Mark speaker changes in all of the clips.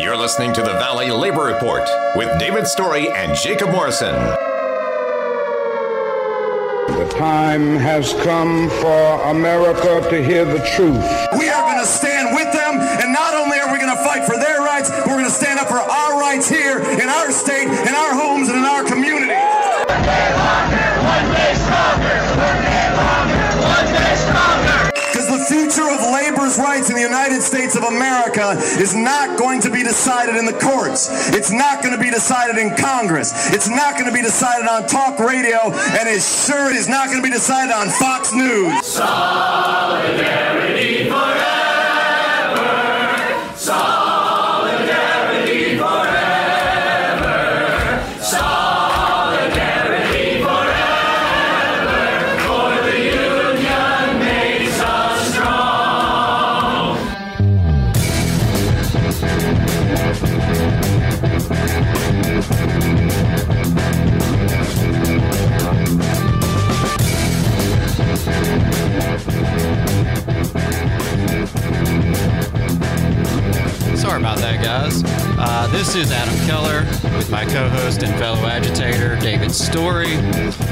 Speaker 1: You're listening to the Valley Labor Report with David Story and Jacob Morrison.
Speaker 2: The time has come for America to hear the truth.
Speaker 3: We are going to stand with them, and not only are we going to fight for their rights, but we're going to stand up for our rights here in our state, in our labor's rights in the United States of America is not going to be decided in the courts. It's not going to be decided in Congress. It's not going to be decided on talk radio, and it sure is not going to be decided on Fox News.
Speaker 4: Solidarity
Speaker 5: this is Adam Keller with my co host and fellow agitator, David Story.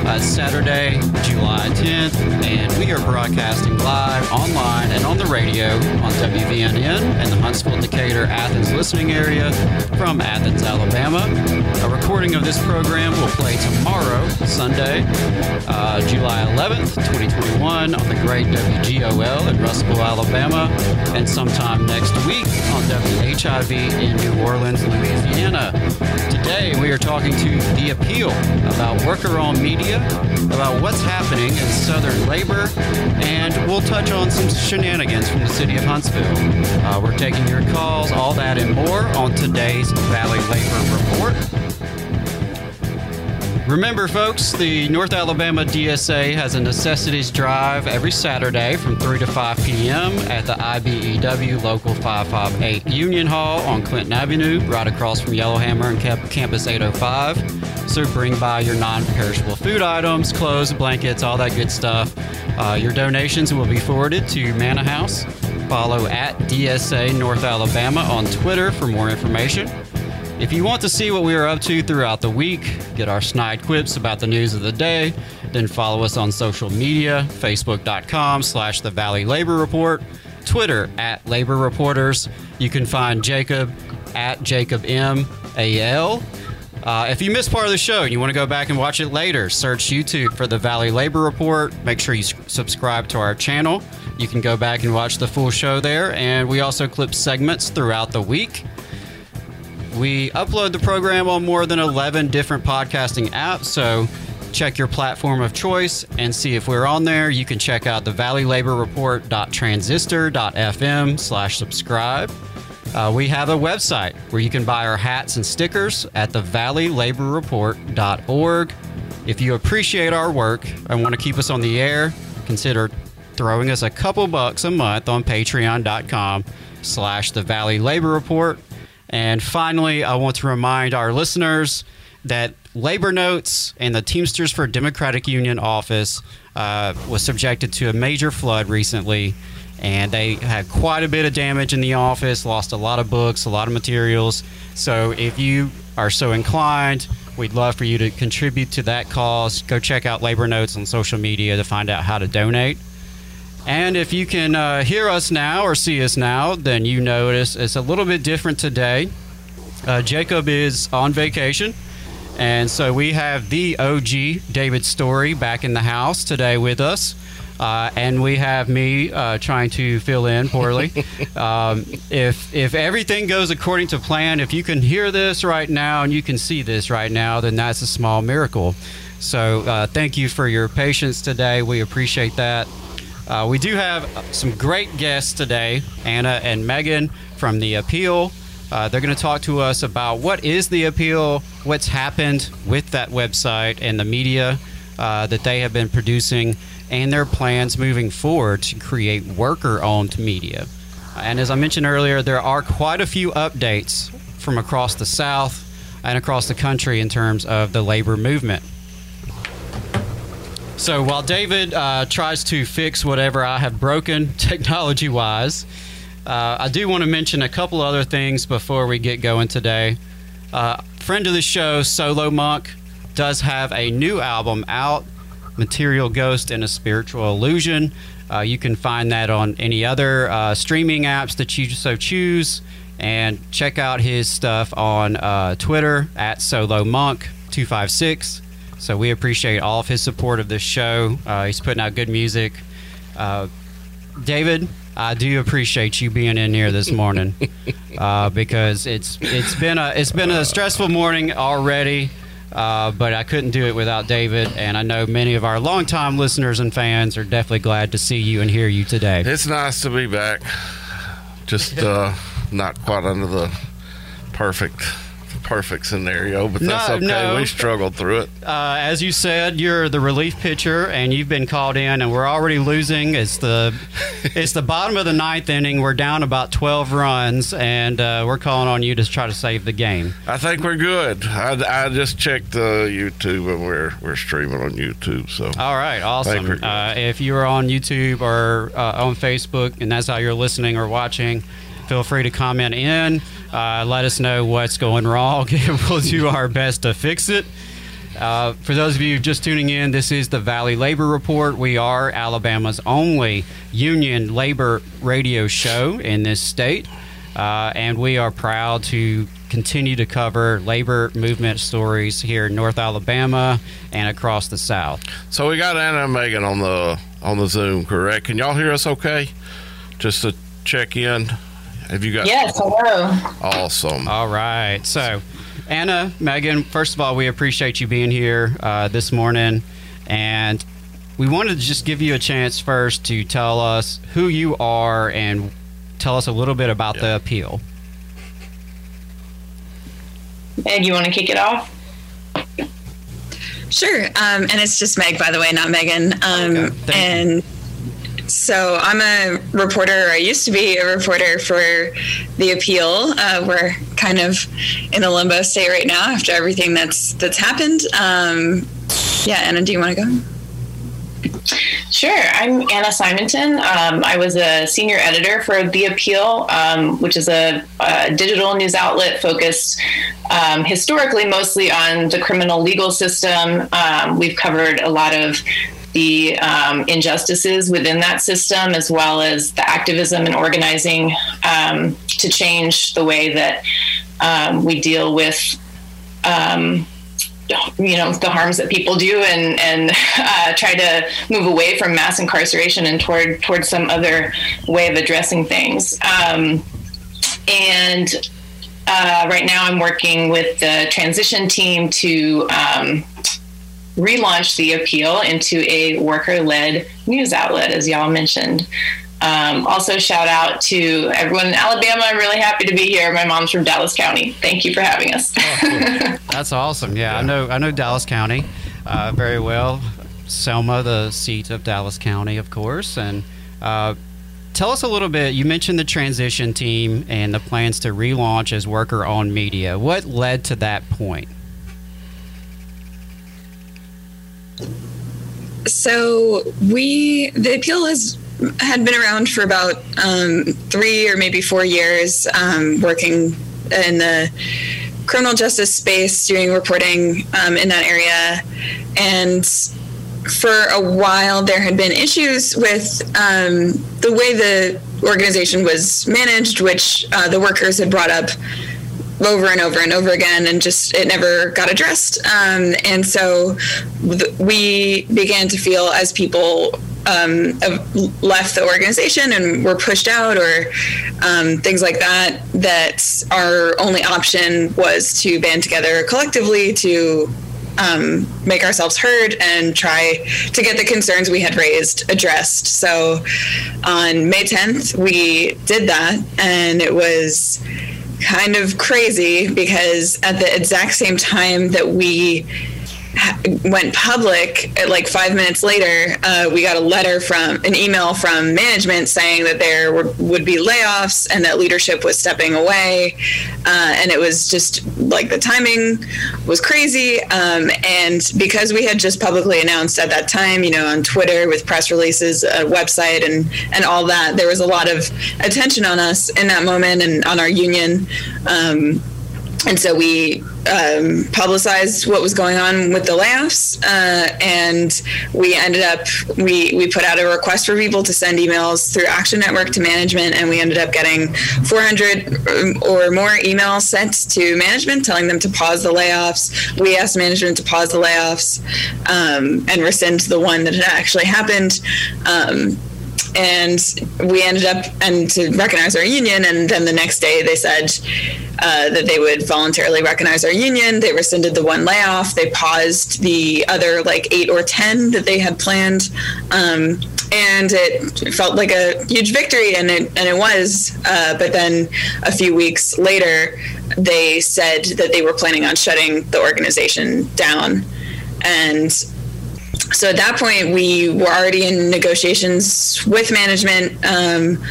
Speaker 5: Uh, Saturday, July 10th, and we are broadcasting live online and on the radio on WVNN and the Huntsville, Decatur, Athens listening area from Athens, Alabama. A recording of this program will play tomorrow, Sunday, uh, July 11th, 2021, on the great WGOL in Russellville, Alabama, and sometime next week on WHIV in New Orleans, Louisiana. Today, we are talking to The Appeal about worker owned media, about what's happening in Southern labor, and we'll touch on some shenanigans from the city of Huntsville. Uh, we're taking your calls, all that and more on today's Valley Labor Report. Remember, folks, the North Alabama DSA has a necessities drive every Saturday from 3 to 5 p.m. at the IBEW Local 558 Union Hall on Clinton Avenue, right across from Yellowhammer and Camp- Campus 805. So bring by your non perishable food items, clothes, blankets, all that good stuff. Uh, your donations will be forwarded to Manna House. Follow at DSA North Alabama on Twitter for more information. If you want to see what we are up to throughout the week, get our snide quips about the news of the day, then follow us on social media, facebook.com slash the Valley Labor Report, Twitter at Labor Reporters. You can find Jacob at Jacob M A L. Uh, if you missed part of the show and you want to go back and watch it later, search YouTube for the Valley Labor Report. Make sure you subscribe to our channel. You can go back and watch the full show there. And we also clip segments throughout the week. We upload the program on more than 11 different podcasting apps, so check your platform of choice and see if we're on there. You can check out the valleylaborreport.transistor.fm slash subscribe. Uh, we have a website where you can buy our hats and stickers at the valleylaborreport.org. If you appreciate our work and want to keep us on the air, consider throwing us a couple bucks a month on patreon.com slash the Valley Labor Report. And finally, I want to remind our listeners that Labor Notes and the Teamsters for Democratic Union office uh, was subjected to a major flood recently. And they had quite a bit of damage in the office, lost a lot of books, a lot of materials. So if you are so inclined, we'd love for you to contribute to that cause. Go check out Labor Notes on social media to find out how to donate. And if you can uh, hear us now or see us now, then you notice it's a little bit different today. Uh, Jacob is on vacation, and so we have the OG David Story back in the house today with us. Uh, and we have me uh, trying to fill in poorly. um, if if everything goes according to plan, if you can hear this right now and you can see this right now, then that's a small miracle. So uh, thank you for your patience today. We appreciate that. Uh, we do have some great guests today, Anna and Megan from The Appeal. Uh, they're going to talk to us about what is The Appeal, what's happened with that website and the media uh, that they have been producing, and their plans moving forward to create worker owned media. And as I mentioned earlier, there are quite a few updates from across the South and across the country in terms of the labor movement. So while David uh, tries to fix whatever I have broken technology wise, Uh, I do want to mention a couple other things before we get going today. Uh, friend of the show, Solo Monk, does have a new album out, Material Ghost and a Spiritual Illusion. Uh, you can find that on any other uh, streaming apps that you so choose. And check out his stuff on uh, Twitter at Solo Monk 256. So we appreciate all of his support of this show. Uh, he's putting out good music. Uh, David, I do appreciate you being in here this morning uh, because it's it's been a it's been a stressful morning already. Uh, but I couldn't do it without David, and I know many of our longtime listeners and fans are definitely glad to see you and hear you today.
Speaker 6: It's nice to be back. Just uh, not quite under the perfect perfect scenario, but that's
Speaker 5: No,
Speaker 6: okay.
Speaker 5: no.
Speaker 6: We struggled through it.
Speaker 5: Uh, as you said, you're the relief pitcher, and you've been called in, and we're already losing. It's the it's the bottom of the ninth inning. We're down about twelve runs, and uh, we're calling on you to try to save the game.
Speaker 6: I think we're good. I, I just checked uh, YouTube and we're we're streaming on YouTube. So
Speaker 5: All right, awesome. Uh, if you are on YouTube or uh, on Facebook, and that's how you're listening or watching, feel free to comment in. Uh, let us know what's going wrong. we'll do our best to fix it. Uh, for those of you just tuning in, this is the Valley Labor Report. We are Alabama's only union labor radio show in this state, uh, and we are proud to continue to cover labor movement stories here in North Alabama and across the South.
Speaker 6: so we got Anna and Megan on the on the Zoom. Correct? Can y'all hear us? Okay. Just to check in. Have you got?
Speaker 7: Yes, hello.
Speaker 6: Awesome.
Speaker 5: All right. So, Anna, Megan, first of all, we appreciate you being here uh, this morning. And we wanted to just give you a chance first to tell us who you are and tell us a little bit about the appeal.
Speaker 7: Meg, you want to kick it off?
Speaker 8: Sure. Um, and it's just Meg, by the way, not Megan. Um,
Speaker 5: Okay, thank
Speaker 8: and so I'm a reporter. I used to be a reporter for the appeal. Uh, we're kind of in a limbo state right now after everything that's that's happened. Um, yeah, Anna, do you want to go?
Speaker 7: Sure. I'm Anna Simonton. Um, I was a senior editor for The Appeal, um, which is a, a digital news outlet focused um, historically mostly on the criminal legal system. Um, we've covered a lot of the um, injustices within that system, as well as the activism and organizing um, to change the way that um, we deal with um, you know the harms that people do and and uh, try to move away from mass incarceration and toward towards some other way of addressing things. Um, and uh, right now i'm working with the transition team to um, relaunch the appeal into a worker-led news outlet as y'all mentioned um, also shout out to everyone in alabama i'm really happy to be here my mom's from dallas county thank you for having us
Speaker 5: That's awesome. Yeah, I know. I know Dallas County uh, very well. Selma, the seat of Dallas County, of course. And uh, tell us a little bit. You mentioned the transition team and the plans to relaunch as worker-owned media. What led to that point?
Speaker 8: So we the appeal has had been around for about um, three or maybe four years, um, working in the criminal justice space, doing reporting um, in that area, and for a while there had been issues with um, the way the organization was managed, which uh, the workers had brought up over and over and over again, and just it never got addressed. Um, and so we began to feel as people um, left the organization and were pushed out or um, things like that, that our only option was to band together collectively to um, make ourselves heard and try to get the concerns we had raised addressed. So on May 10th, we did that, and it was kind of crazy because at the exact same time that we went public, at like five minutes later, uh, we got a letter from an email from management saying that there were, would be layoffs and that leadership was stepping away. Uh, and it was just like the timing was crazy. Um, and because we had just publicly announced at that time, you know, on Twitter with press releases, a website, and and all that, there was a lot of attention on us in that moment and on our union. Um, and so we um, publicized what was going on with the layoffs, uh, and we ended up we we put out a request for people to send emails through Action Network to management, and we ended up getting 400 or more emails sent to management telling them to pause the layoffs. We asked management to pause the layoffs um, and rescind the one that had actually happened. Um, and we ended up and to recognize our union and then the next day they said uh, that they would voluntarily recognize our union. They rescinded the one layoff. They paused the other like eight or ten that they had planned. Um, and it felt like a huge victory and it and it was. Uh, but then a few weeks later they said that they were planning on shutting the organization down. And so at that point, we were already in negotiations with management, um,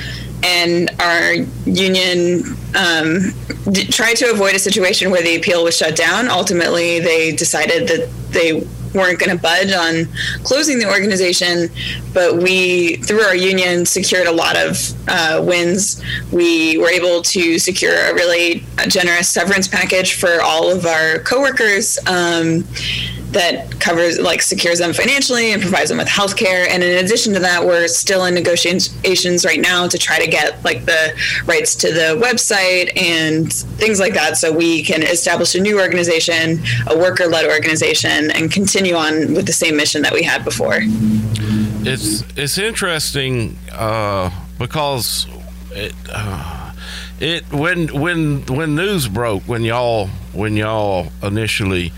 Speaker 8: and our union um, d- tried to avoid a situation where the appeal was shut down. Ultimately, they decided that they weren't going to budge on closing the organization, but we, through our union, secured a lot of uh, wins. We were able to secure a really generous severance package for all of our coworkers. Um, that covers like secures them financially and provides them with health care and in addition to that we're still in negotiations right now to try to get like the rights to the website and things like that. So we can establish a new organization a worker-led organization and continue on with the same mission that we had before.
Speaker 6: It's it's interesting uh, because it, uh, it when when when news broke when y'all when y'all initially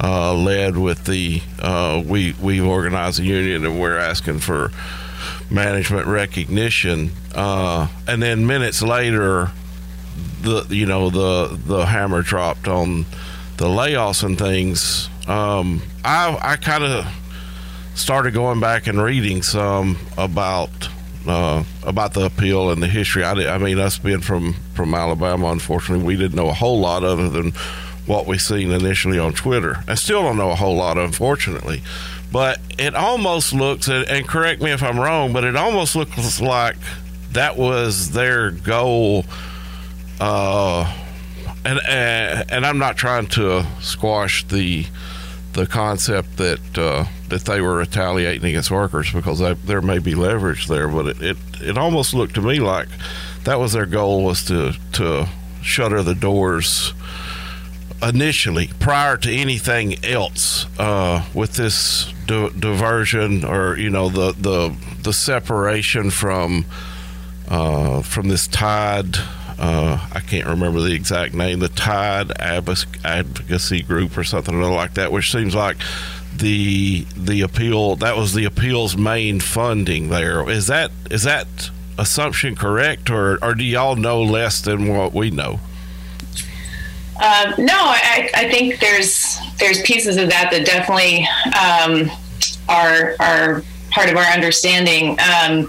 Speaker 6: uh, led with the uh, we we organized a union and we're asking for management recognition, uh, and then minutes later, the you know the the hammer dropped on the layoffs and things. Um, I I kind of started going back and reading some about uh, about the appeal and the history. I, did, I mean, us being from from Alabama, unfortunately, we didn't know a whole lot other than what we've seen initially on Twitter. I still don't know a whole lot, unfortunately, but it almost looks, and correct me if I'm wrong, but it almost looks like that was their goal. Uh, and, and and I'm not trying to squash the the concept that uh, that they were retaliating against workers because there may be leverage there, but it, it it almost looked to me like that was their goal was to to shutter the doors initially, prior to anything else, uh, with this di- diversion or you know the the the separation from uh, from this Tide. Uh, I can't remember the exact name. The Tide Advocacy Group or something like that, which seems like the the appeal that was the appeal's main funding. There is that is that assumption correct, or or do y'all know less than what we know?
Speaker 7: Um, no, I, I, think there's there's pieces of that that definitely um, are are part of our understanding. Um,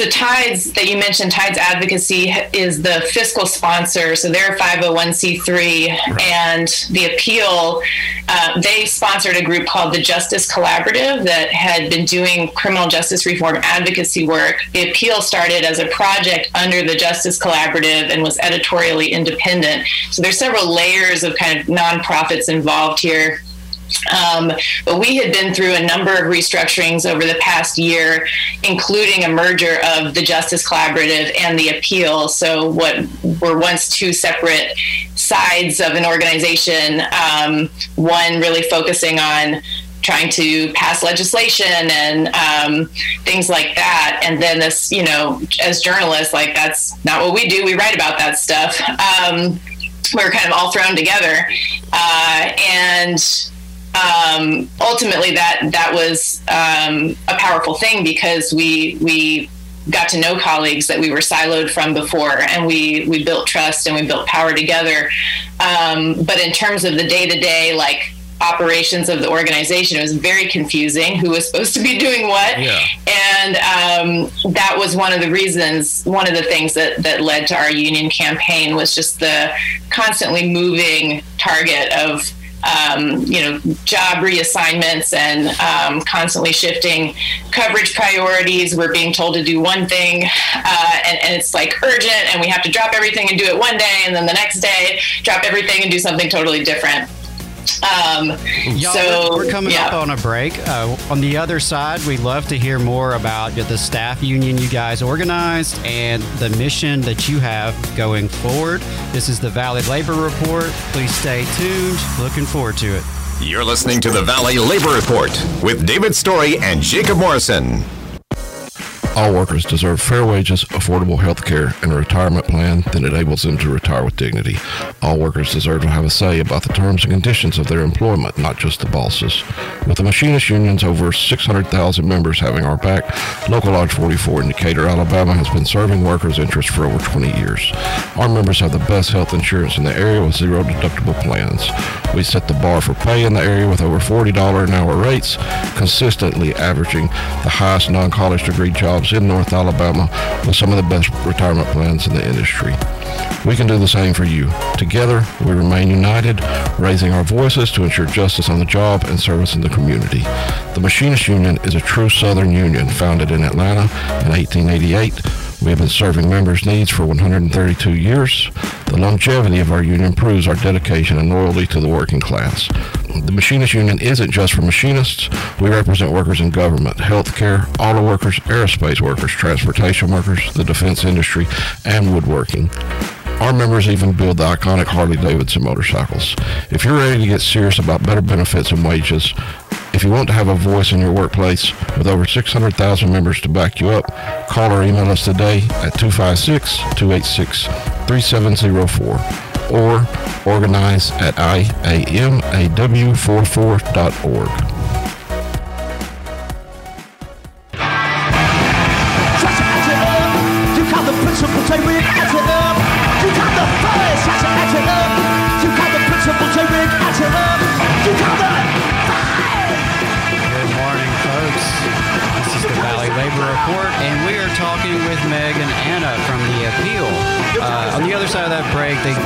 Speaker 7: so Tides that you mentioned, Tides Advocacy is the fiscal sponsor. So they're 501c3, right. and the appeal, uh, they sponsored a group called the Justice Collaborative that had been doing criminal justice reform advocacy work. The appeal started as a project under the Justice Collaborative and was editorially independent. So there's several layers of kind of nonprofits involved here. Um, but we had been through a number of restructurings over the past year, including a merger of the Justice Collaborative and the Appeal. So, what were once two separate sides of an organization, um, one really focusing on trying to pass legislation and um, things like that. And then this, you know, as journalists, like that's not what we do. We write about that stuff. Um, we're kind of all thrown together. Uh, and um, ultimately that that was um, a powerful thing because we we got to know colleagues that we were siloed from before and we we built trust and we built power together um, but in terms of the day to day like operations of the organization. It was very confusing who was supposed to be doing what.
Speaker 9: Yeah.
Speaker 7: And um, that was one of the reasons, one of the things that, that led to our union campaign was just the constantly moving target of um, you know, job reassignments and um, constantly shifting coverage priorities. We're being told to do one thing, uh, and, and, it's like urgent, and we have to drop everything and do it one day, and then the next day, drop everything and do something totally different. Um,
Speaker 5: Y'all,
Speaker 7: so
Speaker 5: we're, we're coming
Speaker 7: yeah.
Speaker 5: up on a break. Uh, on the other side, we'd love to hear more about the staff union you guys organized and the mission that you have going forward. This is the Valley Labor Report. Please stay tuned. Looking forward to it.
Speaker 1: You're listening to the Valley Labor Report with David Story and Jacob Morrison.
Speaker 6: All workers deserve fair wages, affordable health care, and a retirement plan that enables them to retire with dignity. All workers deserve to have a say about the terms and conditions of their employment, not just the bosses. With the machinist unions over 600,000 members having our back, Local Lodge 44 in Decatur, Alabama has been serving workers' interests for over 20 years. Our members have the best health insurance in the area with zero deductible plans. We set the bar for pay in the area with over $40 an hour rates, consistently averaging the highest non-college degree jobs in North Alabama with some of the best retirement plans in the industry. We can do the same for you. Together, we remain united, raising our voices to ensure justice on the job and service in the community. The Machinist Union is a true Southern union founded in Atlanta in 1888. We have been serving members' needs for 132 years. The longevity of our union proves our dedication and loyalty to the working class. The Machinist Union isn't just for machinists. We represent workers in government, healthcare, auto workers, aerospace workers, transportation workers, the defense industry, and woodworking. Our members even build the iconic Harley Davidson motorcycles. If you're ready to get serious about better benefits and wages, if you want to have a voice in your workplace with over 600,000 members to back you up, call or email us today at 256-286-3704 or organize at iamaw44.org.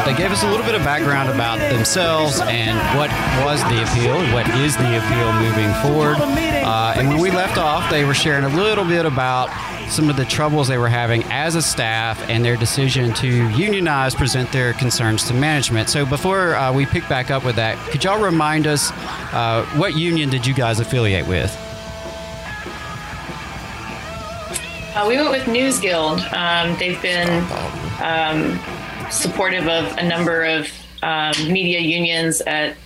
Speaker 5: they, gave us a little bit of background about themselves and what was the Appeal, what is the Appeal moving forward. Uh, and when we left off, they were sharing a little bit about some of the troubles they were having as a staff and their decision to unionize, present their concerns to management. So before uh, we pick back up with that, could y'all remind us uh, what union did you guys affiliate with?
Speaker 7: Uh, we went with News Guild. Um, they've been um, supportive of a number of um, media unions at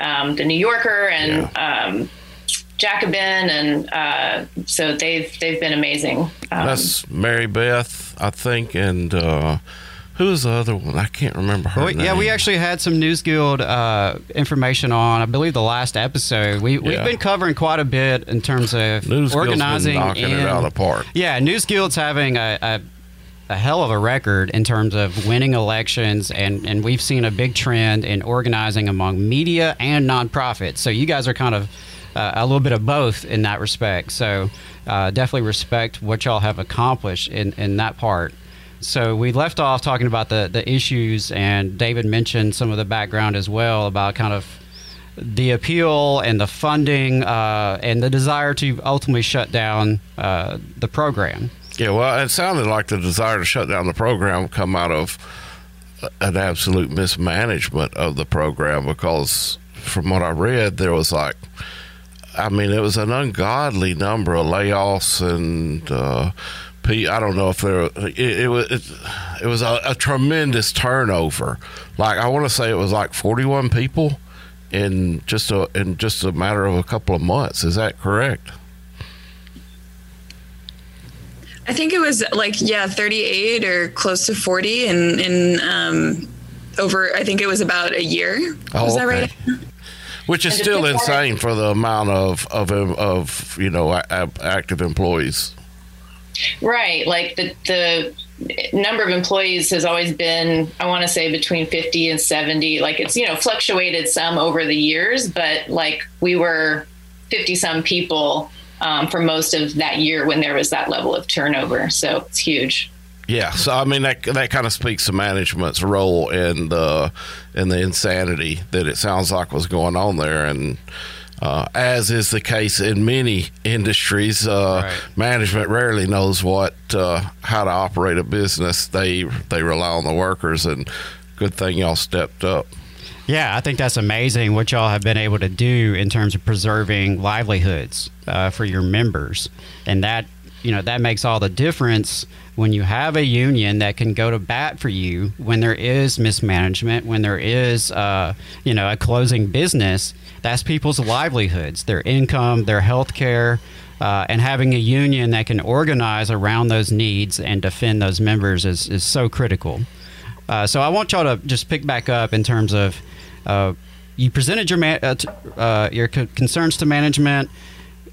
Speaker 7: um, the New Yorker and um, Jacobin, and uh, so they've they've been amazing. Um,
Speaker 9: That's Mary Beth, I think, and uh, who's the other one? I can't remember her
Speaker 5: Well, yeah, we actually had some News Guild uh, information on, I believe, the last episode. We, we've
Speaker 9: Yeah.
Speaker 5: been covering quite a bit in terms of
Speaker 9: News Guild's been
Speaker 5: organizing.
Speaker 9: knocking it out of the park.
Speaker 5: Yeah, News Guild's having a, a, a hell of a record in terms of winning elections, and, and we've seen a big trend in organizing among media and nonprofits. So you guys are kind of uh, a little bit of both in that respect. So uh, definitely respect what y'all have accomplished in, in that part. So we left off talking about the, the issues, and David mentioned some of the background as well about kind of the appeal and the funding uh, and the desire to ultimately shut down uh, the program.
Speaker 9: Yeah, well, it sounded like the desire to shut down the program come out of an absolute mismanagement of the program because from what I read, there was like, I mean, it was an ungodly number of layoffs and. Uh, I don't know if there it, it was it, it was a, a tremendous turnover. Like I want to say it was like 41 people in just a in just a matter of a couple of months. Is that correct?
Speaker 8: I think it was like yeah, 38 or close to 40, and in um, over. I think it was about a year.
Speaker 9: Oh,
Speaker 8: was that right?
Speaker 9: Which is still insane for the amount of of of you know a- a- active employees.
Speaker 7: Right, like the the number of employees has always been i want to say between 50 and 70 like it's you know fluctuated some over the years but like we were 50 some people um, for most of that year when there was that level of turnover so it's huge
Speaker 6: yeah, so I mean that that kind of speaks to management's role in the in the insanity that it sounds like was going on there, and uh, as is the case in many industries, uh, right. management rarely knows what uh, how to operate a business. They they rely on the workers, and good thing y'all stepped up.
Speaker 5: Yeah, I think that's amazing what y'all have been able to do in terms of preserving livelihoods uh, for your members, and that you know that makes all the difference when you have a union that can go to bat for you when there is mismanagement, when there is, uh, you know, a closing business, that's people's livelihoods, their income, their health care. Uh, and having a union that can organize around those needs and defend those members is, is so critical. Uh, so I want y'all to just pick back up in terms of uh, you presented your uh, t- uh, your c- concerns to management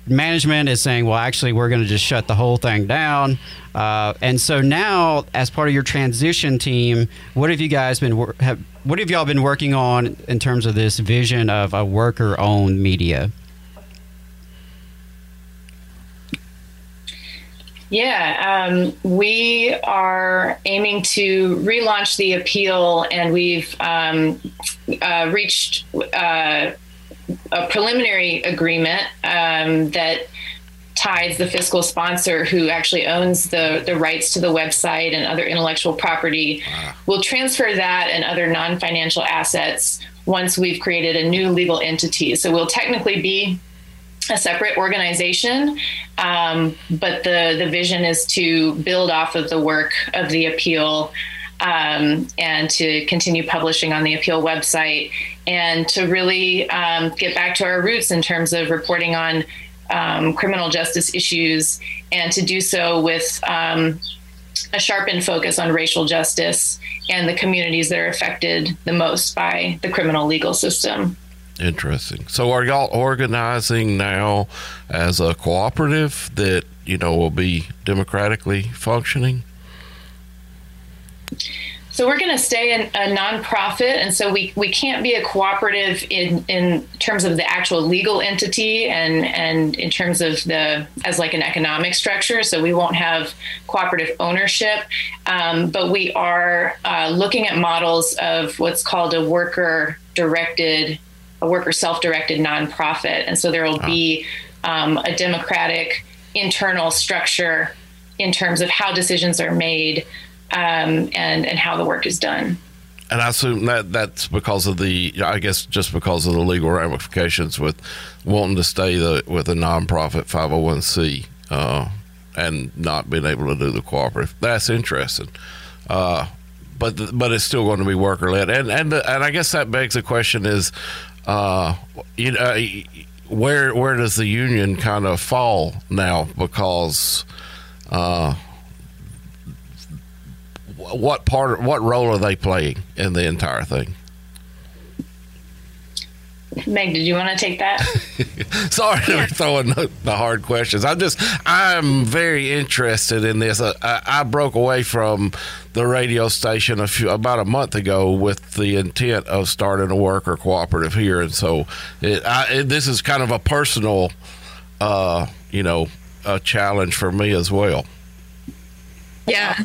Speaker 5: management is saying, well, actually, we're going to just shut the whole thing down. Uh, and so now, as part of your transition team, what have you guys been have, what have y'all been working on in terms of this vision of a worker-owned media?
Speaker 7: Yeah, um, we are aiming to relaunch the appeal, and we've um, uh, reached uh, a preliminary agreement um, that Tides the fiscal sponsor who actually owns the, the rights to the website and other intellectual property ah. will transfer that and other non-financial assets once we've created a new legal entity so we'll technically be a separate organization um, but the the vision is to build off of the work of the appeal um, and to continue publishing on the appeal website and to really um, get back to our roots in terms of reporting on um, criminal justice issues and to do so with um, a sharpened focus on racial justice and the communities that are affected the most by the criminal legal system.
Speaker 6: Interesting. So, are y'all organizing now as a cooperative that you know will be democratically functioning?
Speaker 7: So we're going to stay in a nonprofit, and so we, we can't be a cooperative in in terms of the actual legal entity and and in terms of the as like an economic structure. So we won't have cooperative ownership, um, but we are uh, looking at models of what's called a worker directed, a worker self directed nonprofit, and so there will be um, a democratic internal structure in terms of how decisions are made um, and and how the work is done.
Speaker 6: And I assume that that's because of the, I guess, just because of the legal ramifications with wanting to stay the, with a nonprofit 501c uh, and not being able to do the cooperative. That's interesting. Uh, but but it's still going to be worker led, and and and I guess that begs the question: is uh, you know where where does the union kind of fall now? Because uh, what part, what role are they playing in the entire thing?
Speaker 7: Meg, did you want to take that?
Speaker 6: Sorry yeah. for throwing the, the, hard questions. I'm just, I'm very interested in this. I, I, broke away from the radio station a few, about a month ago with the intent of starting a worker cooperative here, and so it, I, it, this is kind of a personal, uh, you know, a challenge for me as well.
Speaker 8: Yeah.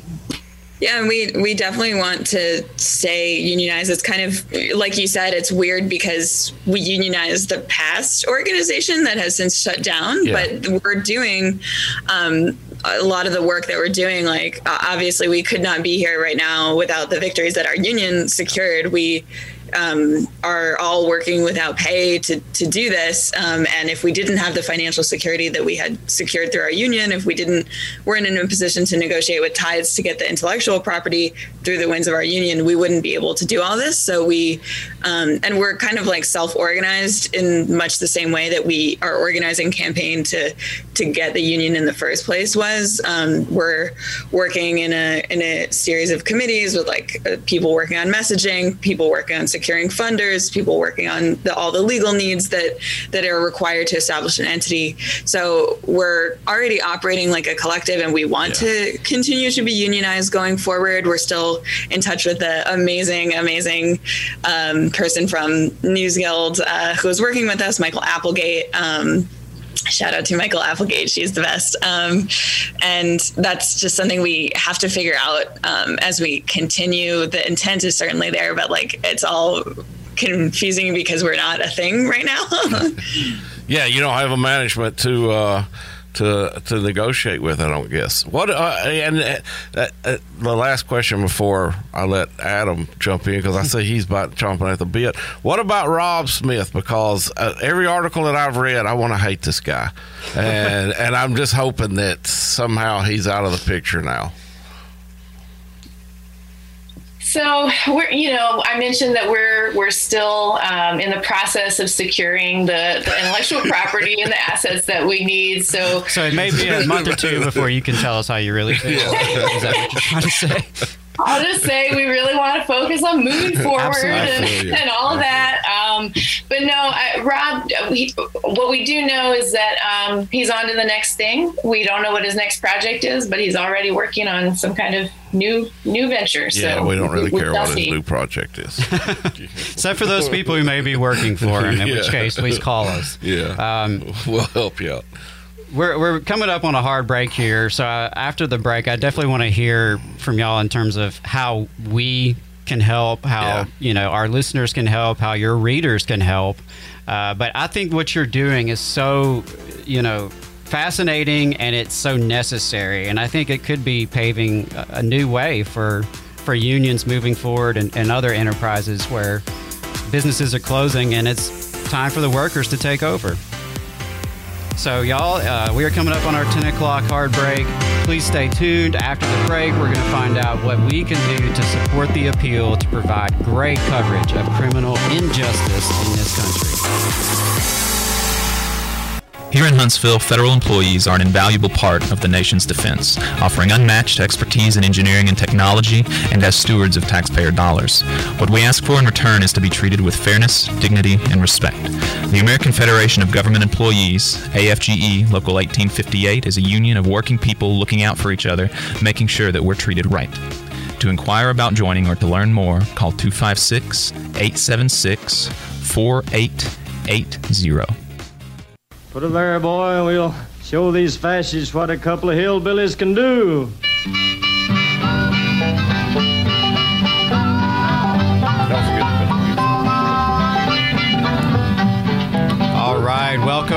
Speaker 8: Yeah, and we we definitely want to stay unionized. It's kind of like you said, it's weird because we unionize the past organization that has since shut down, yeah. but we're doing um, a lot of the work that we're doing. Like obviously, we could not be here right now without the victories that our union secured. We um, are all working without pay to, to do this. Um, and if we didn't have the financial security that we had secured through our union, if we didn't, weren't in a position to negotiate with Tides to get the intellectual property through the winds of our union, we wouldn't be able to do all this. So we, um, and we're kind of like self-organized in much the same way that we are organizing campaign to to get the union in the first place was. Um, we're working in a in a series of committees with like uh, people working on messaging, people working on securing funders, people working on the, all the legal needs that that are required to establish an entity. So we're already operating like a collective, and we want yeah. to continue to be unionized going forward. We're still in touch with the amazing, amazing um, person from News Guild uh, who is working with us, Michael Applegate. Um, shout out to Michael Applegate. She's the best. Um, and that's just something we have to figure out um, as we continue. The intent is certainly there, but like it's all confusing because we're not a thing right now.
Speaker 6: yeah, you don't have a management to. Uh to to negotiate with. I don't guess. What uh, and uh, uh, the last question before I let Adam jump in because I see he's about chomping at the bit. What about Rob Smith? Because uh, every article that I've read, I want to hate this guy, and and I'm just hoping that somehow he's out of the picture now.
Speaker 7: So we're, you know, I mentioned that we're we're still um, in the process of securing the, the intellectual property and the assets that we need. So,
Speaker 5: so it may be a month or two before you can tell us how you really feel. Is that what you're trying to say?
Speaker 7: I'll just say we really want to focus on moving forward and, and, all of that. Um, but no, I, Rob, we, what we do know is that um, he's on to the next thing. We don't know what his next project is, but he's already working on some kind of new new venture.
Speaker 6: Yeah, so we don't really care what his new project is.
Speaker 5: Except for those people who may be working for him, in yeah. which case, please call us.
Speaker 6: Yeah, um, we'll help you out
Speaker 5: we're, we're coming up on a hard break here. So uh, after the break, I definitely want to hear from y'all in terms of how we can help, how yeah. you know our listeners can help, how your readers can help. Uh, but I think what you're doing is so you know fascinating and it's so necessary, and I think it could be paving a, a new way for for unions moving forward and, and other enterprises where businesses are closing and it's time for the workers to take over. So, y'all, uh, we are coming up on our 10 o'clock hard break. Please stay tuned. After the break, we're going to find out what we can do to support the appeal to provide great coverage of criminal injustice in this country.
Speaker 10: Here in Huntsville, federal employees are an invaluable part of the nation's defense, offering unmatched expertise in engineering and technology and as stewards of taxpayer dollars. What we ask for in return is to be treated with fairness, dignity, and respect. The American Federation of Government Employees, AFGE Local 1858, is a union of working people looking out for each other, making sure that we're treated right. To inquire about joining or to learn more, call 256 876 4880.
Speaker 11: Put it there, boy, and we'll show these fascists what a couple of hillbillies can do.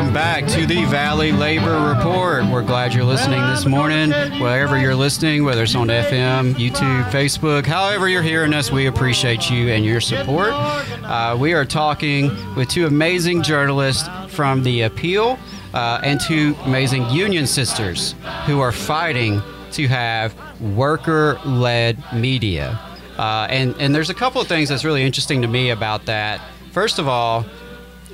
Speaker 5: Welcome back to the Valley Labor Report. We're glad you're listening this morning. Wherever you're listening, whether it's on FM, YouTube, Facebook, however you're hearing us, we appreciate you and your support. Uh, we are talking with two amazing journalists from the appeal uh, and two amazing union sisters who are fighting to have worker led media. Uh, and, and there's a couple of things that's really interesting to me about that. First of all,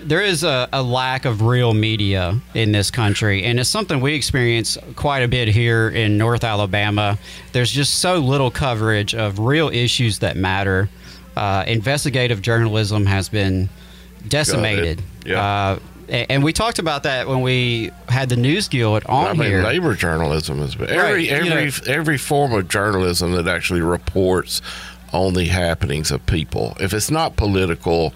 Speaker 5: there is a, a, lack of real media in this country, and it's something we experience quite a bit here in North Alabama. There's just so little coverage of real issues that matter. Uh, investigative journalism has been decimated.
Speaker 6: Yeah. Uh,
Speaker 5: and we talked about that when we had the News Guild on
Speaker 6: I mean,
Speaker 5: here.
Speaker 6: Labor journalism is every right. every know, every form of journalism that actually reports on the happenings of people. If it's not political,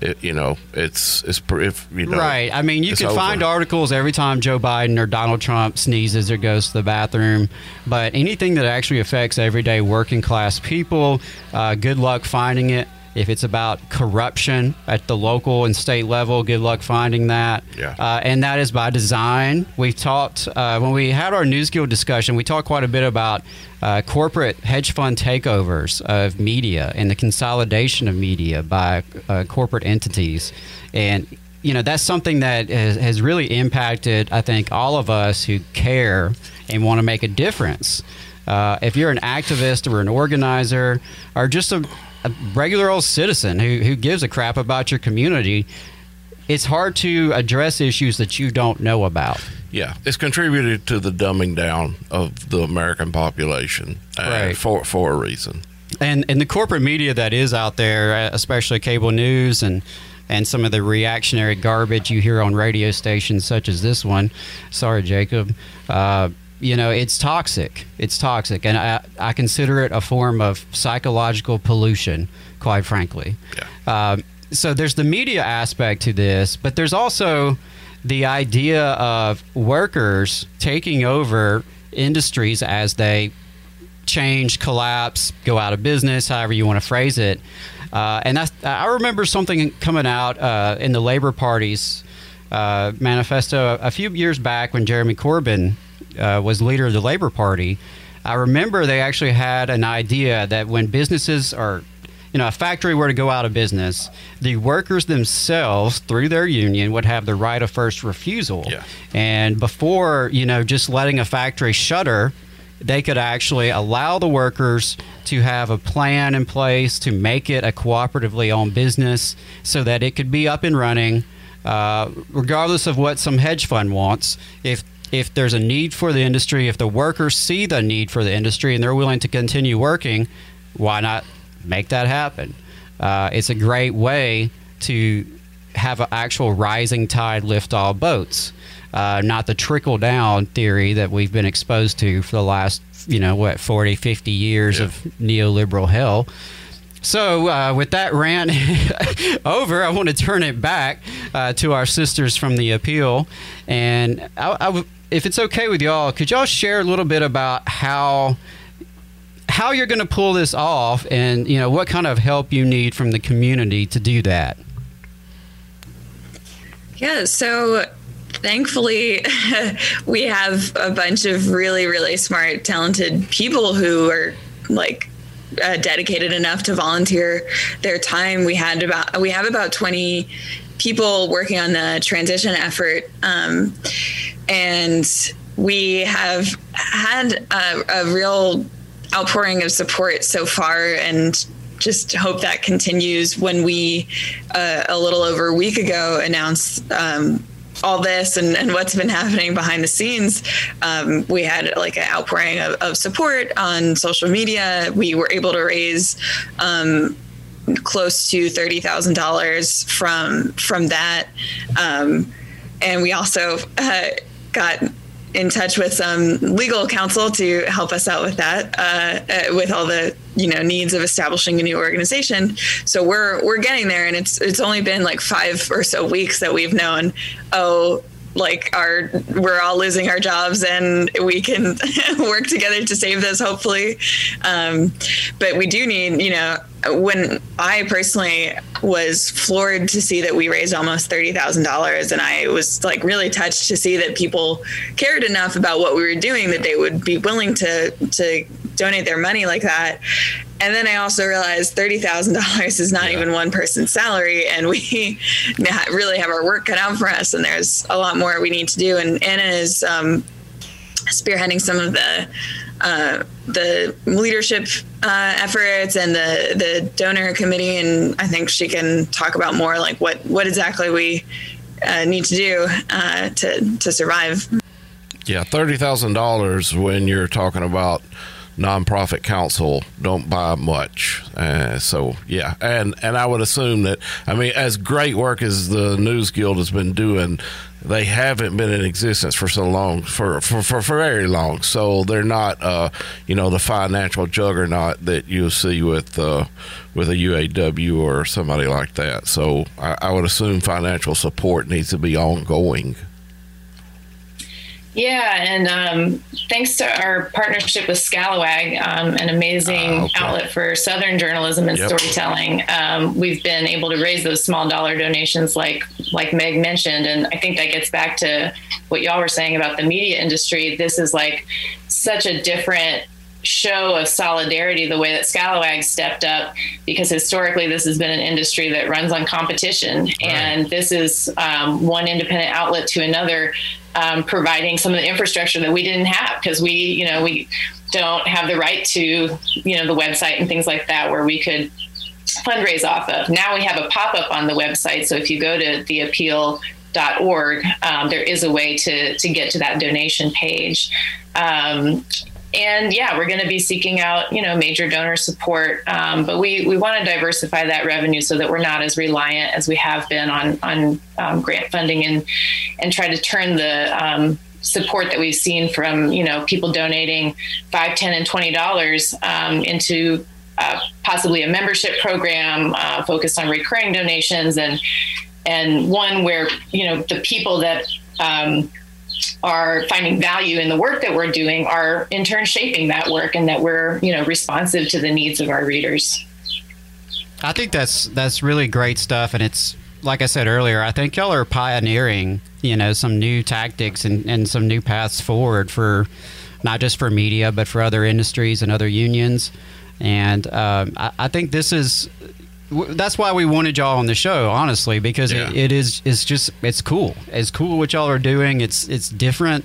Speaker 6: it, you know, it's it's if you know,
Speaker 5: right. I mean, you can over. find articles every time Joe Biden or Donald Trump sneezes or goes to the bathroom, but anything that actually affects everyday working class people, uh, good luck finding it. If it's about corruption at the local and state level, good luck finding that.
Speaker 6: Yeah. Uh,
Speaker 5: and that is by design. We talked, uh, when we had our News Guild discussion, we talked quite a bit about uh, corporate hedge fund takeovers of media and the consolidation of media by uh, corporate entities. And, you know, that's something that has, has really impacted, I think, all of us who care and want to make a difference. Uh, if you're an activist or an organizer or just a, a regular old citizen who, who gives a crap about your community, it's hard to address issues that you don't know about.
Speaker 6: Yeah, it's contributed to the dumbing down of the American population uh,
Speaker 5: right.
Speaker 6: for for a reason.
Speaker 5: and and the corporate media that is out there, uh, especially cable news and and some of the reactionary garbage you hear on radio stations such as this one. Sorry, Jacob. Uh, you know, it's toxic. It's toxic, and I, I consider it a form of psychological pollution, quite frankly.
Speaker 6: Yeah.
Speaker 5: Um, so there's the media aspect to this, but there's also the idea of workers taking over industries as they change, collapse, go out of business, however you want to phrase it. Uh, and that's, I remember something coming out uh, in the Labor Party's uh, manifesto a few years back when Jeremy Corbyn uh, was leader of the Labor Party. I remember they actually had an idea that when businesses are you know, a factory were to go out of business, the workers themselves, through their union, would have the right of first refusal.
Speaker 6: Yeah.
Speaker 5: And before, you know, just letting a factory shutter, they could actually allow the workers to have a plan in place to make it a cooperatively owned business so that it could be up and running, uh, regardless of what some hedge fund wants. If if there's a need for the industry, if the workers see the need for the industry and they're willing to continue working, why not make that happen? Uh, it's a great way to have an actual rising tide lift all boats, uh, not the trickle down theory that we've been exposed to for the last, you know, what, 40, 50 years
Speaker 6: Yeah.
Speaker 5: of neoliberal hell. So, uh, with that rant over, I want to turn it back uh, to our sisters from the appeal. And I, I w- if it's okay with y'all, could y'all share a little bit about how how you're going to pull this off, and you know what kind of help you need from the community to do that?
Speaker 8: Yeah, so thankfully, we have a bunch of really, really smart, talented people who are like uh, dedicated enough to volunteer their time. We had about we have about twenty people working on the transition effort, um, and we have had a, a real outpouring of support so far, and just hope that continues. When we uh, a little over a week ago announced um, all this and, and what's been happening behind the scenes um, we had like an outpouring of, of support on social media. We were able to raise um, close to $30000 from from that. Um, and we also uh, got in touch with some legal counsel to help us out with that, uh, uh, with all the you know needs of establishing a new organization. So we're we're getting there, and it's it's only been like five or so weeks that we've known. Oh, like our we're all losing our jobs, and we can work together to save this, hopefully. Um, but we do need you know when I personally was floored to see that we raised almost thirty thousand dollars, and I was like really touched to see that people cared enough about what we were doing that they would be willing to to donate their money like that. And then I also realized thirty thousand dollars is not even one person's salary, and we really have our work cut out for us. And there's a lot more we need to do. And Anna is um, spearheading some of the uh, the leadership uh, efforts and the the donor committee, and I think she can talk about more like what what exactly we uh, need to do uh, to to survive.
Speaker 6: Yeah, thirty thousand dollars when you're talking about nonprofit council don't buy much. Uh, so yeah, and and I would assume that I mean, as great work as the News Guild has been doing, they haven't been in existence for so long for for for, for very long. So they're not uh, you know the financial juggernaut that you see with uh, with a UAW or somebody like that. So I, I would assume financial support needs to be ongoing.
Speaker 7: Yeah, and um, thanks to our partnership with Scalawag, um, an amazing
Speaker 6: Ah, okay.
Speaker 7: outlet for Southern journalism and
Speaker 6: Yep.
Speaker 7: storytelling, um, we've been able to raise those small dollar donations, like like Meg mentioned, and I think that gets back to what y'all were saying about the media industry. This is like such a different show of solidarity the way that Scalawag stepped up because historically this has been an industry that runs on competition and this is um, one independent outlet to another um, providing some of the infrastructure that we didn't have because we you know we don't have the right to you know the website and things like that where we could fundraise off of. Now we have a pop-up on the website so if you go to the appeal org um, there is a way to to get to that donation page. Um, and yeah, we're going to be seeking out, you know, major donor support. Um, but we, we want to diversify that revenue so that we're not as reliant as we have been on, on um, grant funding and, and try to turn the, um, support that we've seen from, you know, people donating five, 10 and $20 um, into uh, possibly a membership program uh, focused on recurring donations and, and one where, you know, the people that, um, are finding value in the work that we're doing are in turn shaping that work and that we're you know responsive to the needs of our readers.
Speaker 5: I think that's that's really great stuff. And it's like i said earlier i think y'all are pioneering you know some new tactics and, and some new paths forward for not just for media but for other industries and other unions. And um, I, I think this is that's why we wanted y'all on the show, honestly, because yeah. it, it is it's just it's cool. It's cool what y'all are doing. It's it's different.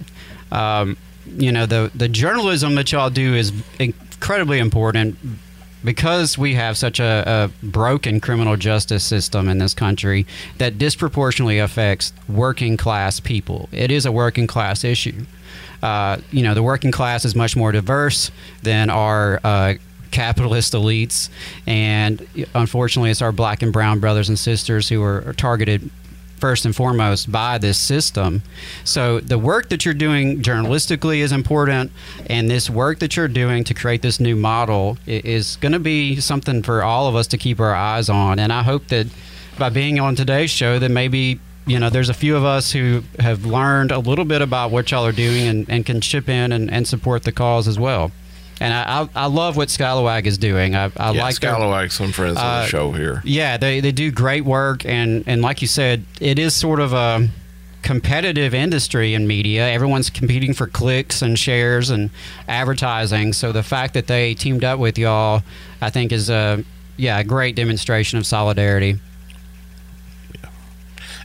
Speaker 5: Um, you know the the journalism that y'all do is incredibly important because we have such a, a, broken criminal justice system in this country that disproportionately affects working class people. It is a working class issue. Uh, you know, the working class is much more diverse than our uh, capitalist elites, and unfortunately, it's our black and brown brothers and sisters who are targeted first and foremost by this system. So the work that you're doing journalistically is important, and this work that you're doing to create this new model is going to be something for all of us to keep our eyes on. And I hope that by being on today's show, that maybe you know there's a few of us who have learned a little bit about what y'all are doing and, and can chip in and, and support the cause as well and I, I, I love what Scalawag is doing. I, I
Speaker 6: yeah,
Speaker 5: like
Speaker 6: Scalawag. Some friends uh, on the show here.
Speaker 5: Yeah, they, they do great work, and and like you said, it is sort of a competitive industry in media. Everyone's competing for clicks and shares and advertising. So the fact that they teamed up with y'all, I think, is a yeah a great demonstration of solidarity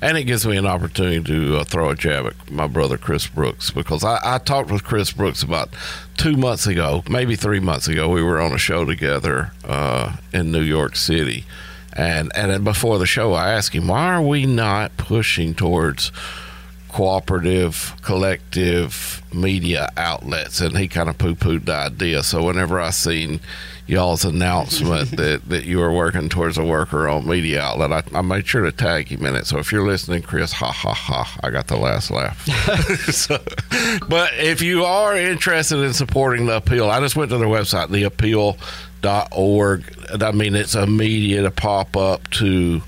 Speaker 6: and it gives me an opportunity to uh, throw a jab at my brother Chris Brooks because I, I, talked with Chris Brooks about two months ago, maybe three months ago. We were on a show together uh, in New York City, and and before the show, I asked him, "Why are we not pushing towards?" Cooperative, collective media outlets, and he kind of poo-pooed the idea. So whenever I seen y'all's announcement that, that you were working towards a worker-owned media outlet. I, I, made sure to tag him in it. So if you're listening, Chris, ha ha ha, I got the last laugh. so, but if you are interested in supporting the appeal, I just went to their website, theappeal.org. I mean, it's immediate to pop up to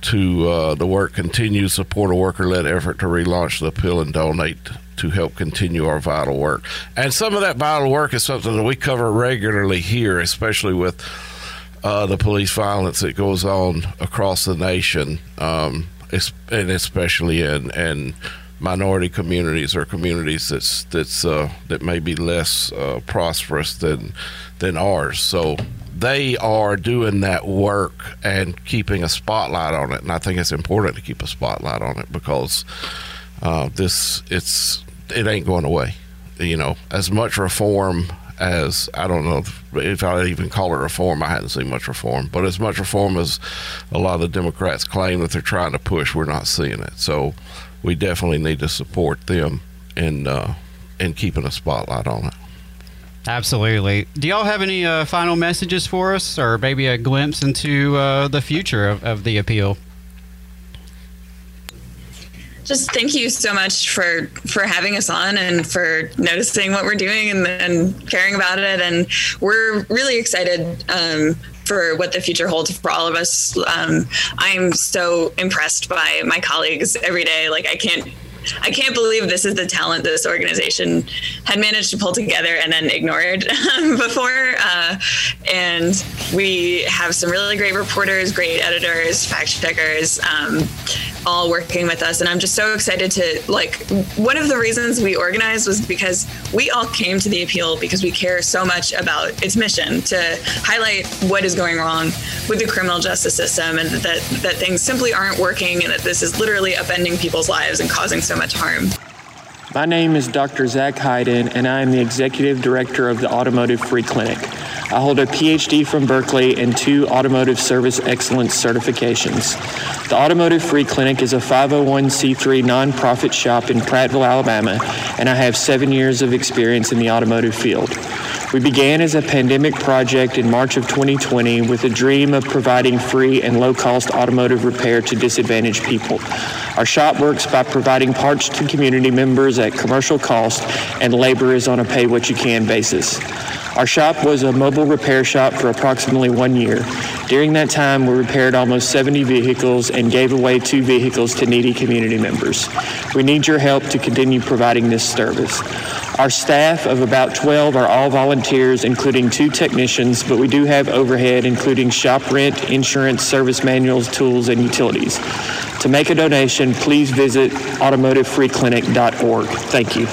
Speaker 6: to uh, the work continue support a worker-led effort to relaunch the appeal and donate to help continue our vital work. And some of that vital work is something that we cover regularly here, especially with uh, the police violence that goes on across the nation, um, and especially in, in minority communities or communities that's that's uh, that may be less uh, prosperous than than ours. So they are doing that work and keeping a spotlight on it, and I think it's important to keep a spotlight on it because uh, this it's it ain't going away. You know, as much reform as I don't know if, I even call it reform. I hadn't seen much reform, but as much reform as a lot of the Democrats claim that they're trying to push, we're not seeing it. So we definitely need to support them in uh, in keeping a spotlight on it.
Speaker 5: Absolutely. Do y'all have any uh, final messages for us, or maybe a glimpse into uh, the future of, of the appeal?
Speaker 8: just thank you so much for for having us on and for noticing what we're doing and, and caring about it and we're really excited um, for what the future holds for all of us um, i'm so impressed by my colleagues every day like i can't I can't believe this is the talent this organization had managed to pull together and then ignored before. Uh, and we have some really great reporters, great editors, fact checkers, um, all working with us. And I'm just so excited to like. One of the reasons we organized was because we all came to the appeal because we care so much about its mission to highlight what is going wrong with the criminal justice system and that that things simply aren't working and that this is literally upending people's lives and causing so much harm.
Speaker 12: My name is Dr. Zach Hayden, and I am the Executive Director of the Automotive Free Clinic. I hold a PhD from Berkeley and two automotive service excellence certifications. The Automotive Free Clinic is a 501c3 nonprofit shop in Prattville, Alabama, and I have seven years of experience in the automotive field. We began as a pandemic project in March of 2020 with a dream of providing free and low cost automotive repair to disadvantaged people. Our shop works by providing parts to community members at commercial cost, and labor is on a pay what you can basis. Our shop was a mobile repair shop for approximately one year. During that time, we repaired almost 70 vehicles and gave away two vehicles to needy community members. We need your help to continue providing this service. Our staff of about 12 are all volunteers, including two technicians, but we do have overhead, including shop rent, insurance, service manuals, tools, and utilities. To make a donation, please visit automotivefreeclinic.org. Thank you.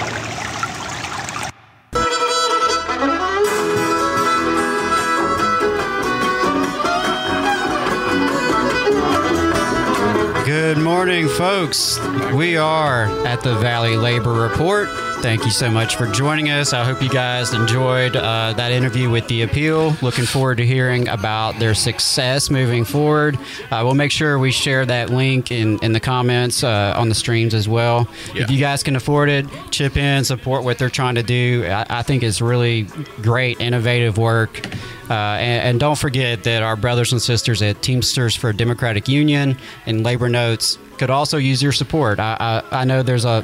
Speaker 5: Good morning, folks. We are at the Valley Labor Report. Thank you so much for joining us. I hope you guys enjoyed uh, that interview with the appeal. Looking forward to hearing about their success moving forward. Uh, we'll make sure we share that link in, in the comments uh, on the streams as well. If you guys can afford it, chip in, support what they're trying to do. I, I think it's really great, innovative work. Uh, and, and don't forget that our brothers and sisters at Teamsters for Democratic Union and Labor Notes could also use your support. I, I, I know there's a